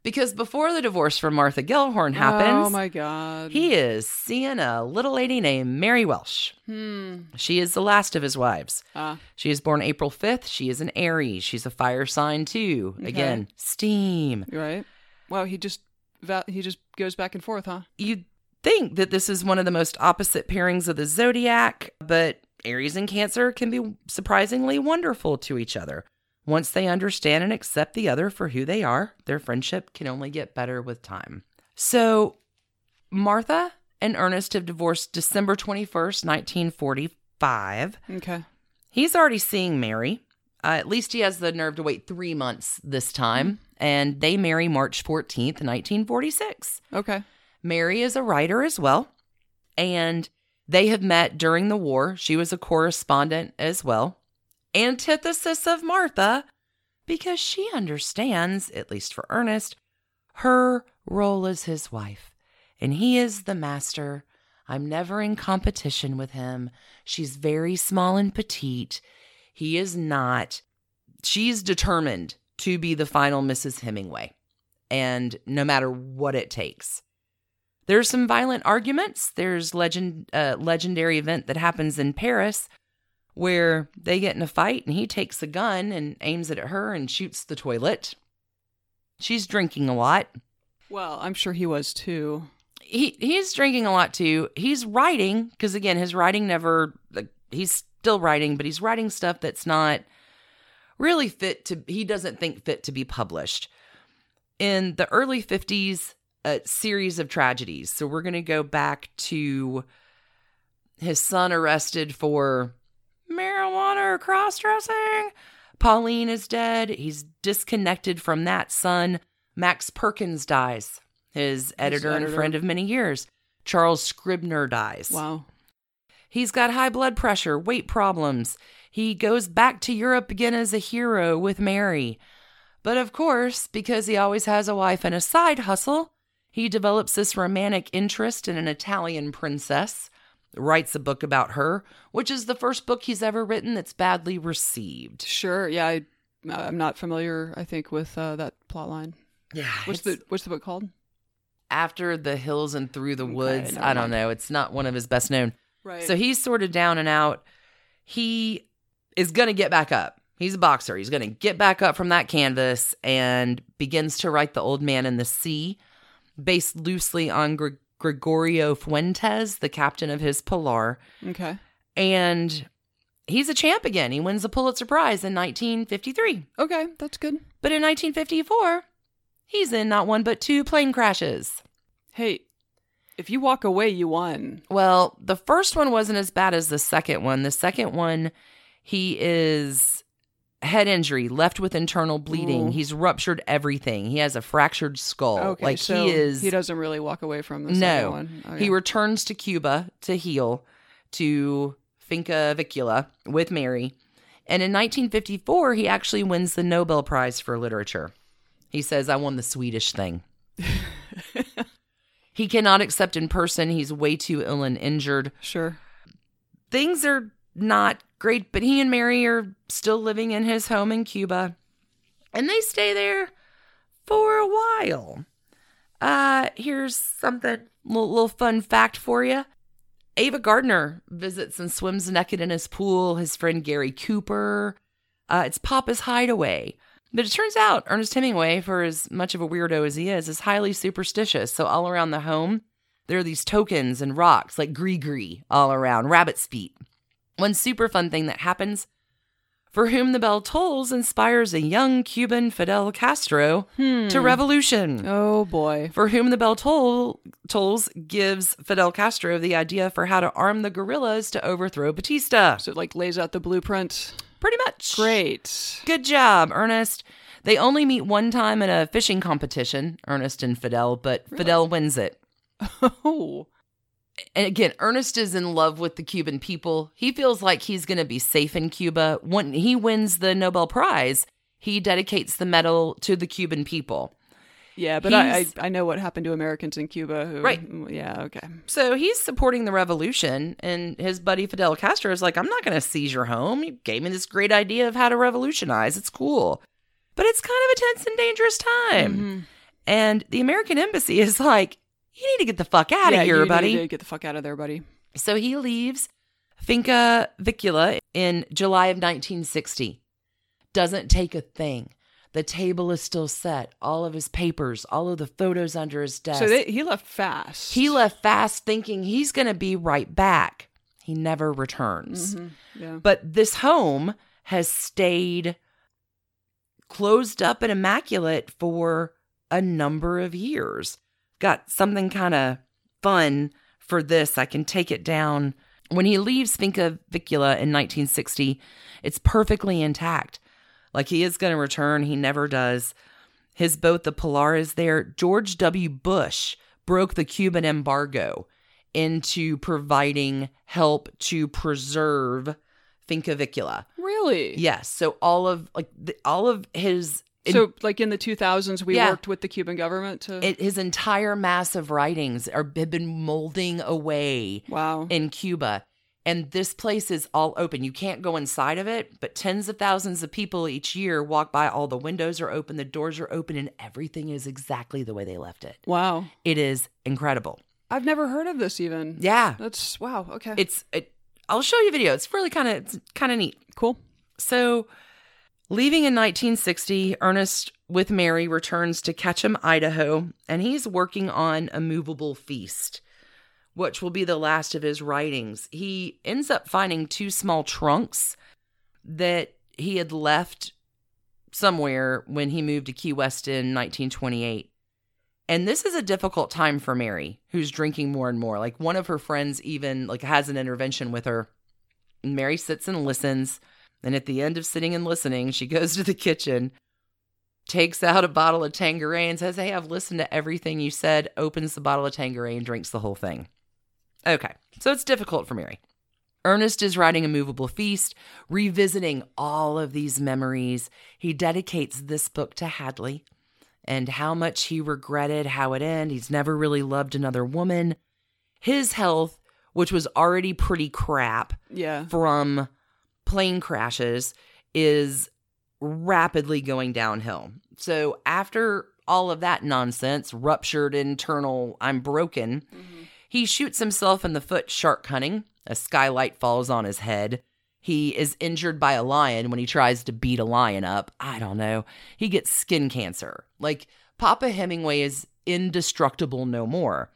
Speaker 2: Because before the divorce from Martha Gellhorn happens,
Speaker 1: Oh my god.
Speaker 2: he is seeing a little lady named Mary Welsh.
Speaker 1: Hmm.
Speaker 2: She is the last of his wives.
Speaker 1: Ah.
Speaker 2: She is born April 5th. She is an Aries. She's a fire sign too. Again, steam.
Speaker 1: Right. Wow. He just he just goes back and forth, huh?
Speaker 2: You'd think that this is one of the most opposite pairings of the zodiac, but Aries and Cancer can be surprisingly wonderful to each other. Once they understand and accept the other for who they are, their friendship can only get better with time. So, Martha and Ernest have divorced December 21st, 1945.
Speaker 1: Okay.
Speaker 2: He's already seeing Mary. Uh, at least he has the nerve to wait three months this time. And they marry March 14th, 1946.
Speaker 1: Okay.
Speaker 2: Mary is a writer as well. And they have met during the war. She was a correspondent as well. Antithesis of Martha, because she understands, at least for Ernest, her role as his wife. And he is the master. I'm never in competition with him. She's very small and petite. He is not. She's determined to be the final Mrs. Hemingway, and no matter what it takes. There's some violent arguments. There's legend, uh, legendary event that happens in Paris where they get in a fight and he takes a gun and aims it at her and shoots the toilet. She's drinking a lot.
Speaker 1: Well, I'm sure he was too.
Speaker 2: He he's drinking a lot too. He's writing because again, his writing never. Like, he's still writing, but he's writing stuff that's not really fit to. He doesn't think fit to be published. In the early '50s, a series of tragedies. So we're going to go back to his son arrested for marijuana or cross dressing. Pauline is dead. He's disconnected from that son. Max Perkins dies, his editor and
Speaker 1: editor.
Speaker 2: friend of many years. Charles Scribner dies.
Speaker 1: Wow.
Speaker 2: He's got high blood pressure, weight problems. He goes back to Europe again as a hero with Mary. But of course, because he always has a wife and a side hustle, he develops this romantic interest in an Italian princess, writes a book about her, which is the first book he's ever written that's badly received.
Speaker 1: Sure. Yeah. I, I'm not familiar. I think with uh, that plot line.
Speaker 2: Yeah.
Speaker 1: What's the What's the book called?
Speaker 2: After the Hills and Through the
Speaker 1: Okay,
Speaker 2: Woods? I don't know. It's not one of his best known.
Speaker 1: Right.
Speaker 2: So he's sort of down and out. He is going to get back up. He's a boxer. He's going to get back up from that canvas and begins to write The Old Man in the Sea, based loosely on Gre- Gregorio Fuentes, the captain of his Pilar.
Speaker 1: okay.
Speaker 2: And he's a champ again. He wins the Pulitzer Prize in 1953.
Speaker 1: Okay. That's good.
Speaker 2: But in 1954, he's in not one but two plane crashes.
Speaker 1: Hey, if you walk away, you won.
Speaker 2: Well, the first one wasn't as bad as the second one. The second one, he is head injury, left with internal bleeding.
Speaker 1: Ooh.
Speaker 2: He's ruptured everything. He has a fractured skull.
Speaker 1: Okay.
Speaker 2: like
Speaker 1: so
Speaker 2: he is
Speaker 1: He doesn't really walk away from this.
Speaker 2: no.
Speaker 1: one. Okay.
Speaker 2: He returns to Cuba to heal to Finca Vigía with Mary. And in 1954, he actually wins the Nobel Prize for Literature. He says, I won the Swedish thing. he cannot accept in person. He's way too ill and injured.
Speaker 1: Sure.
Speaker 2: Things are not great, but he and Mary are still living in his home in Cuba. And they stay there for a while. Uh, here's something, little, little fun fact for you. Ava Gardner visits and swims naked in his pool. His friend Gary Cooper. Uh, it's Papa's hideaway. But it turns out Ernest Hemingway, for as much of a weirdo as he is, is highly superstitious. So all around the home, there are these tokens and rocks like gree gree all around, rabbit's feet. One super fun thing that happens for whom the bell tolls inspires a young Cuban Fidel Castro hmm. to revolution.
Speaker 1: Oh boy.
Speaker 2: For whom the bell toll, tolls gives Fidel Castro the idea for how to arm the guerrillas to overthrow Batista.
Speaker 1: So it like lays out the blueprint.
Speaker 2: Pretty much.
Speaker 1: Great.
Speaker 2: Good job, Ernest. They only meet one time in a fishing competition, Ernest and Fidel, but Fidel wins it.
Speaker 1: Oh.
Speaker 2: And again, Ernest is in love with the Cuban people. He feels like he's going to be safe in Cuba. When he wins the Nobel Prize, he dedicates the medal to the Cuban people.
Speaker 1: Yeah, but I, I I know what happened to Americans in Cuba who
Speaker 2: Right.
Speaker 1: Mm, yeah, okay.
Speaker 2: So he's supporting the revolution, and his buddy Fidel Castro is like, I'm not going to seize your home. You gave me this great idea of how to revolutionize. It's cool. But it's kind of a tense and dangerous time. Mm-hmm. And the American embassy is like, you need to get the fuck out
Speaker 1: yeah,
Speaker 2: of here,
Speaker 1: you
Speaker 2: buddy.
Speaker 1: Need to get the fuck out of there, buddy.
Speaker 2: So he leaves Finca Vigía in July of 1960. Doesn't take a thing. The table is still set. All of his papers, all of the photos under his desk.
Speaker 1: So they, he left fast.
Speaker 2: he left fast thinking he's going to be right back. He never returns.
Speaker 1: Mhm, Yeah.
Speaker 2: But this home has stayed closed up and immaculate for a number of years. Got something kind of fun for this. I can take it down. When he leaves Finca Vigía in 1960, it's perfectly intact. Like he is going to return. He never does. His boat, the Pilar, is there. George W. Bush broke the Cuban embargo into providing help to preserve Finca Vigía.
Speaker 1: Really?
Speaker 2: Yes. So all of like the, all of his
Speaker 1: So, like in the 2000s, we
Speaker 2: Yeah.
Speaker 1: worked with the Cuban government to.
Speaker 2: it, his entire mass of writings are have been molding away
Speaker 1: wow.
Speaker 2: in Cuba. And this place is all open. You can't go inside of it, but tens of thousands of people each year walk by. All the windows are open, the doors are open, and everything is exactly the way they left it.
Speaker 1: wow.
Speaker 2: It is incredible.
Speaker 1: I've never heard of this even.
Speaker 2: Yeah.
Speaker 1: That's wow. Okay.
Speaker 2: It's it, I'll show you a video. It's really kind of it's kind of neat.
Speaker 1: cool.
Speaker 2: So, leaving in 1960, Ernest with Mary returns to Ketchum, Idaho, and he's working on A Movable Feast, which will be the last of his writings. He ends up finding two small trunks that he had left somewhere when he moved to Key West in 1928. And this is a difficult time for Mary, who's drinking more and more. Like one of her friends even like has an intervention with her. Mary sits and listens. And at the end of sitting and listening, she goes to the kitchen, takes out a bottle of Tanqueray and says, Hey, I've listened to everything you said, opens the bottle of Tanqueray and drinks the whole thing. Okay, so it's difficult for Mary. Ernest is writing a movable feast, revisiting all of these memories. He dedicates this book to Hadley and how much he regretted how it ended. He's never really loved another woman. His health, which was already pretty crap,
Speaker 1: Yeah.
Speaker 2: from plane crashes is rapidly going downhill. So after all of that nonsense, ruptured internal, I'm broken, mm-hmm. he shoots himself in the foot shark hunting. A skylight falls on his head. He is injured by a lion when he tries to beat a lion up. I don't know. He gets skin cancer. Like Papa Hemingway is indestructible no more.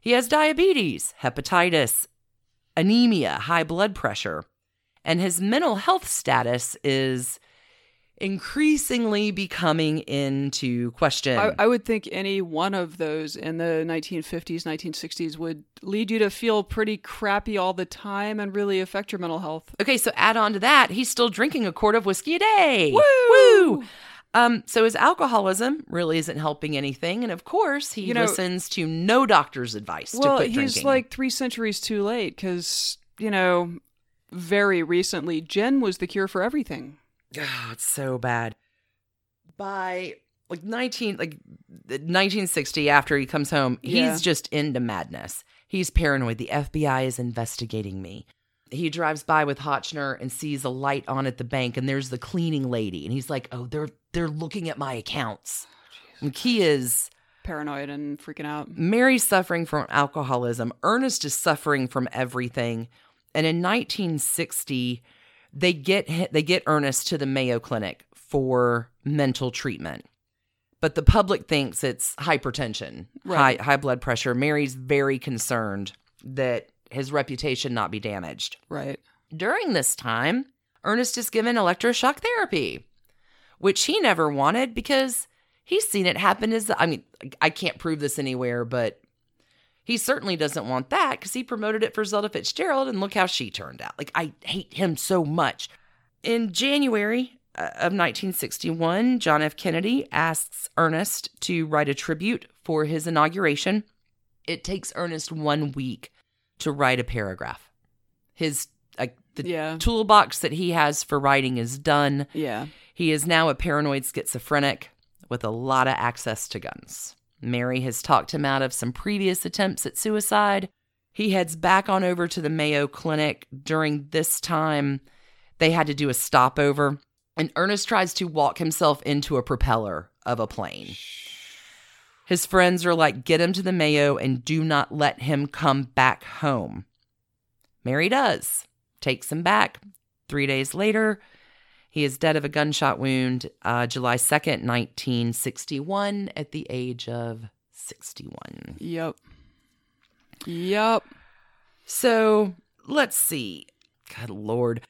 Speaker 2: He has diabetes, hepatitis, anemia, high blood pressure, and his mental health status is increasingly becoming into question.
Speaker 1: I, I would think any one of those in the 1950s, 1960s would lead you to feel pretty crappy all the time and really affect your mental health.
Speaker 2: okay, so add on to that, he's still drinking a quart of whiskey a day.
Speaker 1: Woo!
Speaker 2: Woo! Um, so his alcoholism really isn't helping anything, and of course he
Speaker 1: You know-
Speaker 2: listens to no doctor's advice
Speaker 1: Well,
Speaker 2: to quit
Speaker 1: he's
Speaker 2: drinking.
Speaker 1: like three centuries too late because, you know, very recently, Jen was the cure for everything.
Speaker 2: Oh, it's so bad. By like 19 like 1960 after he comes home,
Speaker 1: Yeah.
Speaker 2: he's just into madness. He's paranoid. The FBI is investigating me. He drives by with Hotchner and sees a light on at the bank and there's the cleaning lady and he's like, "Oh, they're they're looking at my accounts." And he is
Speaker 1: Paranoid and freaking out.
Speaker 2: Mary's suffering from alcoholism. Ernest is suffering from everything. And in 1960, they get they get Ernest to the Mayo Clinic for mental treatment. But the public thinks it's hypertension,
Speaker 1: Right.
Speaker 2: high high blood pressure. Mary's very concerned that his reputation not be damaged.
Speaker 1: Right.
Speaker 2: During this time, Ernest is given electroshock therapy, which he never wanted because he's seen it happen as I mean, I can't prove this anywhere, but he certainly doesn't want that because he promoted it for Zelda Fitzgerald and look how she turned out. Like, I hate him so much. In January uh, of 1961, John F. Kennedy asks Ernest to write a tribute for his inauguration. It takes Ernest one week to write a paragraph. His like the
Speaker 1: Yeah.
Speaker 2: toolbox that he has for writing is done.
Speaker 1: Yeah.
Speaker 2: He is now a paranoid schizophrenic with a lot of access to guns. Mary has talked him out of some previous attempts at suicide. He heads back on over to the Mayo Clinic. During this time, they had to do a stopover, and Ernest tries to walk himself into a propeller of a plane. His friends are like, get him to the Mayo and do not let him come back home. Mary does, takes him back. Three days later, he is dead of a gunshot wound, uh, July 2nd, 1961, at the age of 61.
Speaker 1: Yep. Yep.
Speaker 2: So let's see. God Lord.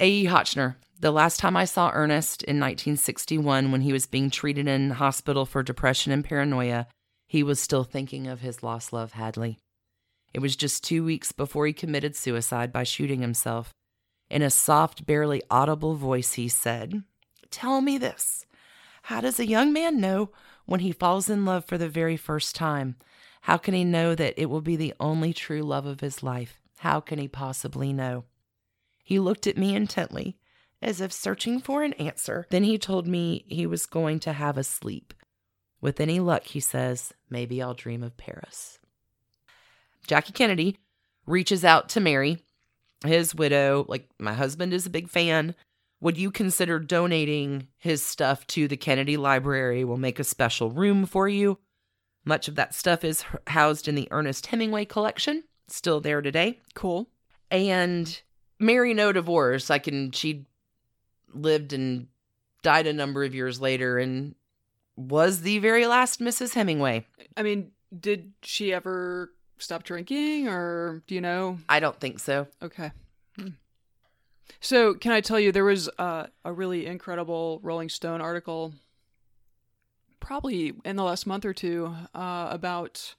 Speaker 2: A.E. Hotchner. The last time I saw Ernest in 1961, when he was being treated in hospital for depression and paranoia, he was still thinking of his lost love, Hadley. It was just two weeks before he committed suicide by shooting himself. In a soft, barely audible voice, he said, Tell me this. How does a young man know when he falls in love for the very first time? How can he know that it will be the only true love of his life? How can he possibly know? He looked at me intently, as if searching for an answer. Then he told me he was going to have a sleep. With any luck, he says, maybe I'll dream of Paris. Jackie Kennedy reaches out to Mary, his widow. Like, my husband is a big fan. Would you consider donating his stuff to the Kennedy Library? We'll make a special room for you. Much of that stuff is housed in the Ernest Hemingway collection, still there today.
Speaker 1: Cool.
Speaker 2: And Mary, no divorce. I can, she lived and died a number of years later and was the very last Mrs. Hemingway.
Speaker 1: I mean, did she ever stop drinking or do you know?
Speaker 2: I don't think so.
Speaker 1: Okay. Hmm. So, can I tell you, there was uh, a really incredible Rolling Stone article, probably in the last month or two, uh, about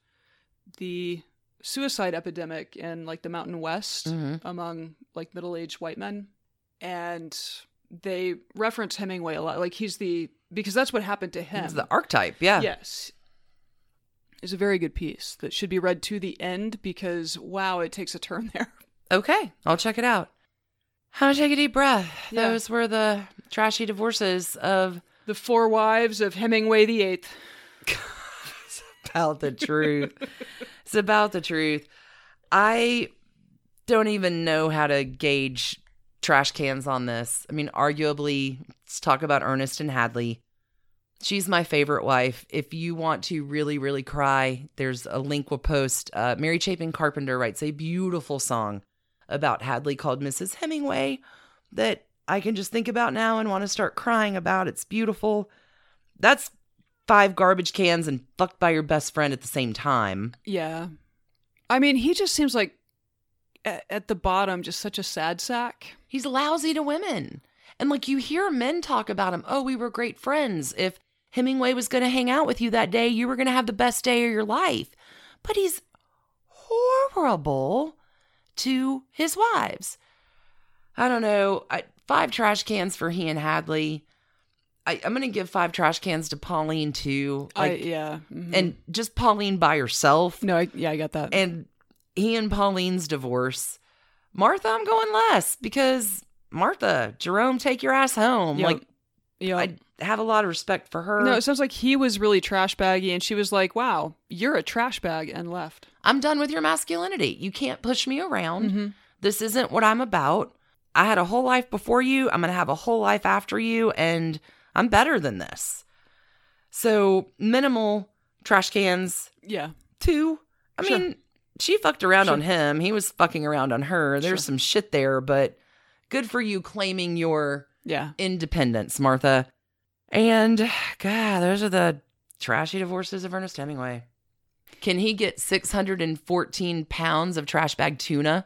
Speaker 1: the suicide epidemic in like the Mountain West
Speaker 2: Mhm.
Speaker 1: among like middle aged white men. And they reference Hemingway a lot. Like, he's the, because that's what happened to him.
Speaker 2: It's the archetype. Yeah.
Speaker 1: Yes. Is a very good piece that should be read to the end because, wow, it takes a turn there.
Speaker 2: Okay. I'll check it out. How to take a deep breath.
Speaker 1: Yeah.
Speaker 2: Those were the trashy divorces of
Speaker 1: The Four Wives of Hemingway the Eighth.
Speaker 2: it's about the truth. it's about the truth. I don't even know how to gauge trash cans on this. I mean, arguably, let's talk about Ernest and Hadley. She's my favorite wife. If you want to really, really cry, there's a link we'll post. Uh, Mary Chapin Carpenter writes a beautiful song about Hadley called Mrs. Hemingway that I can just think about now and want to start crying about. It's beautiful. That's five garbage cans and fucked by your best friend at the same time.
Speaker 1: Yeah. I mean, he just seems like at, at the bottom, just such a sad sack.
Speaker 2: He's lousy to women. And like you hear men talk about him, oh, we were great friends. If Hemingway was going to hang out with you that day, you were going to have the best day of your life. But he's horrible to his wives. I don't know. I, five trash cans for he and Hadley. I, I'm going to give five trash cans to Pauline too.
Speaker 1: I,
Speaker 2: Like,
Speaker 1: yeah. mhm.
Speaker 2: and just Pauline by herself.
Speaker 1: no, I, yeah, I got that.
Speaker 2: and he and Pauline's divorce. Martha, I'm going less because Martha, Jerome, take your ass home.
Speaker 1: Yeah.
Speaker 2: Like,
Speaker 1: yeah.
Speaker 2: I have a lot of respect for her.
Speaker 1: no, it sounds like he was really trash baggy, and she was like, "Wow, you're a trash bag," and left.
Speaker 2: I'm done with your masculinity. You can't push me around.
Speaker 1: Mhm.
Speaker 2: This isn't what I'm about. I had a whole life before you. I'm going to have a whole life after you, and I'm better than this. So, minimal trash cans,
Speaker 1: Yeah.
Speaker 2: two. I
Speaker 1: Sure.
Speaker 2: mean, she fucked around
Speaker 1: Sure.
Speaker 2: on him. He was fucking around on her. There's
Speaker 1: Sure.
Speaker 2: some shit there, but good for you claiming your
Speaker 1: Yeah.
Speaker 2: independence, Martha. And God, those are the trashy divorces of Ernest Hemingway. Can he get 614 pounds of trash bag tuna?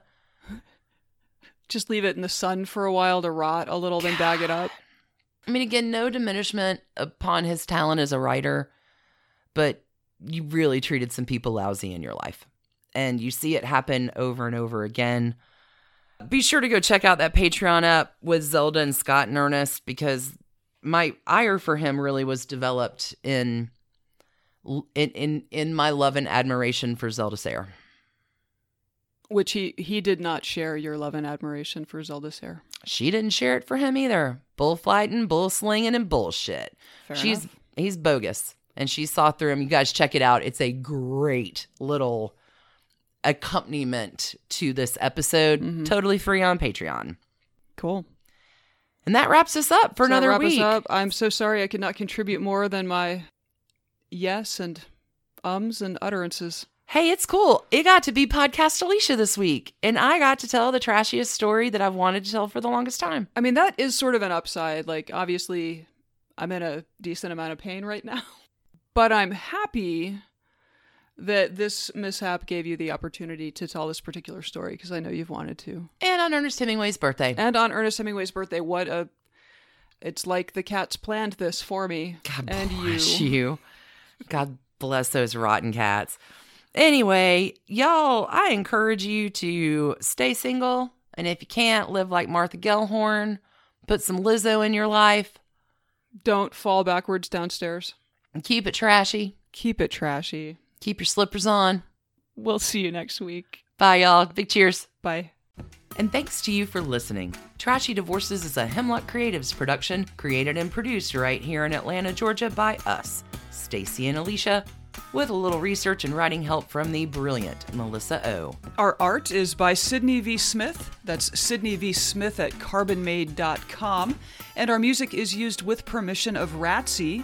Speaker 1: Just leave it in the sun for a while to rot a little, then bag it up.
Speaker 2: I mean, again, no diminishment upon his talent as a writer, but you really treated some people lousy in your life. And you see it happen over and over again. Be sure to go check out that Patreon app with Zelda and Scott and Ernest because my ire for him really was developed in in in, in my love and admiration for Zelda Sayre.
Speaker 1: Which he he did not share your love and admiration for Zelda Sayre.
Speaker 2: She didn't share it for him either. Bullfighting, bull slinging, and bullshit.
Speaker 1: Fair
Speaker 2: She's
Speaker 1: enough.
Speaker 2: he's bogus, and she saw through him. You guys check it out. It's a great little accompaniment to this episode.
Speaker 1: Mhm.
Speaker 2: Totally free on Patreon.
Speaker 1: Cool.
Speaker 2: And that wraps us up for another week.
Speaker 1: I'm so sorry I could not contribute more than my yes and ums and utterances.
Speaker 2: Hey, it's cool. It got to be Podcast Alicia this week, and I got to tell the trashiest story that I've wanted to tell for the longest time.
Speaker 1: I mean, that is sort of an upside. Like, obviously, I'm in a decent amount of pain right now, but I'm happy that this mishap gave you the opportunity to tell this particular story because I know you've wanted to.
Speaker 2: And on Ernest Hemingway's birthday.
Speaker 1: And on Ernest Hemingway's birthday, what a. It's like the cats planned this for me.
Speaker 2: God
Speaker 1: and
Speaker 2: bless
Speaker 1: you.
Speaker 2: you. God bless those rotten cats. Anyway, y'all, I encourage you to stay single. And if you can't, live like Martha Gellhorn. Put some Lizzo in your life.
Speaker 1: Don't fall backwards downstairs.
Speaker 2: And keep it trashy.
Speaker 1: Keep it trashy.
Speaker 2: Keep your slippers on.
Speaker 1: We'll see you next week.
Speaker 2: Bye, y'all. Big cheers.
Speaker 1: Bye.
Speaker 2: And thanks to you for listening. Trashy Divorces is a Hemlock Creatives production, created and produced right here in Atlanta, Georgia by us, Stacie and Alicia, with a little research and writing help from the brilliant Melissa O.
Speaker 1: Our art is by Sydney V. Smith. That's Sydney V. Smith at carbonmade.com. And our music is used with permission of Ratsy.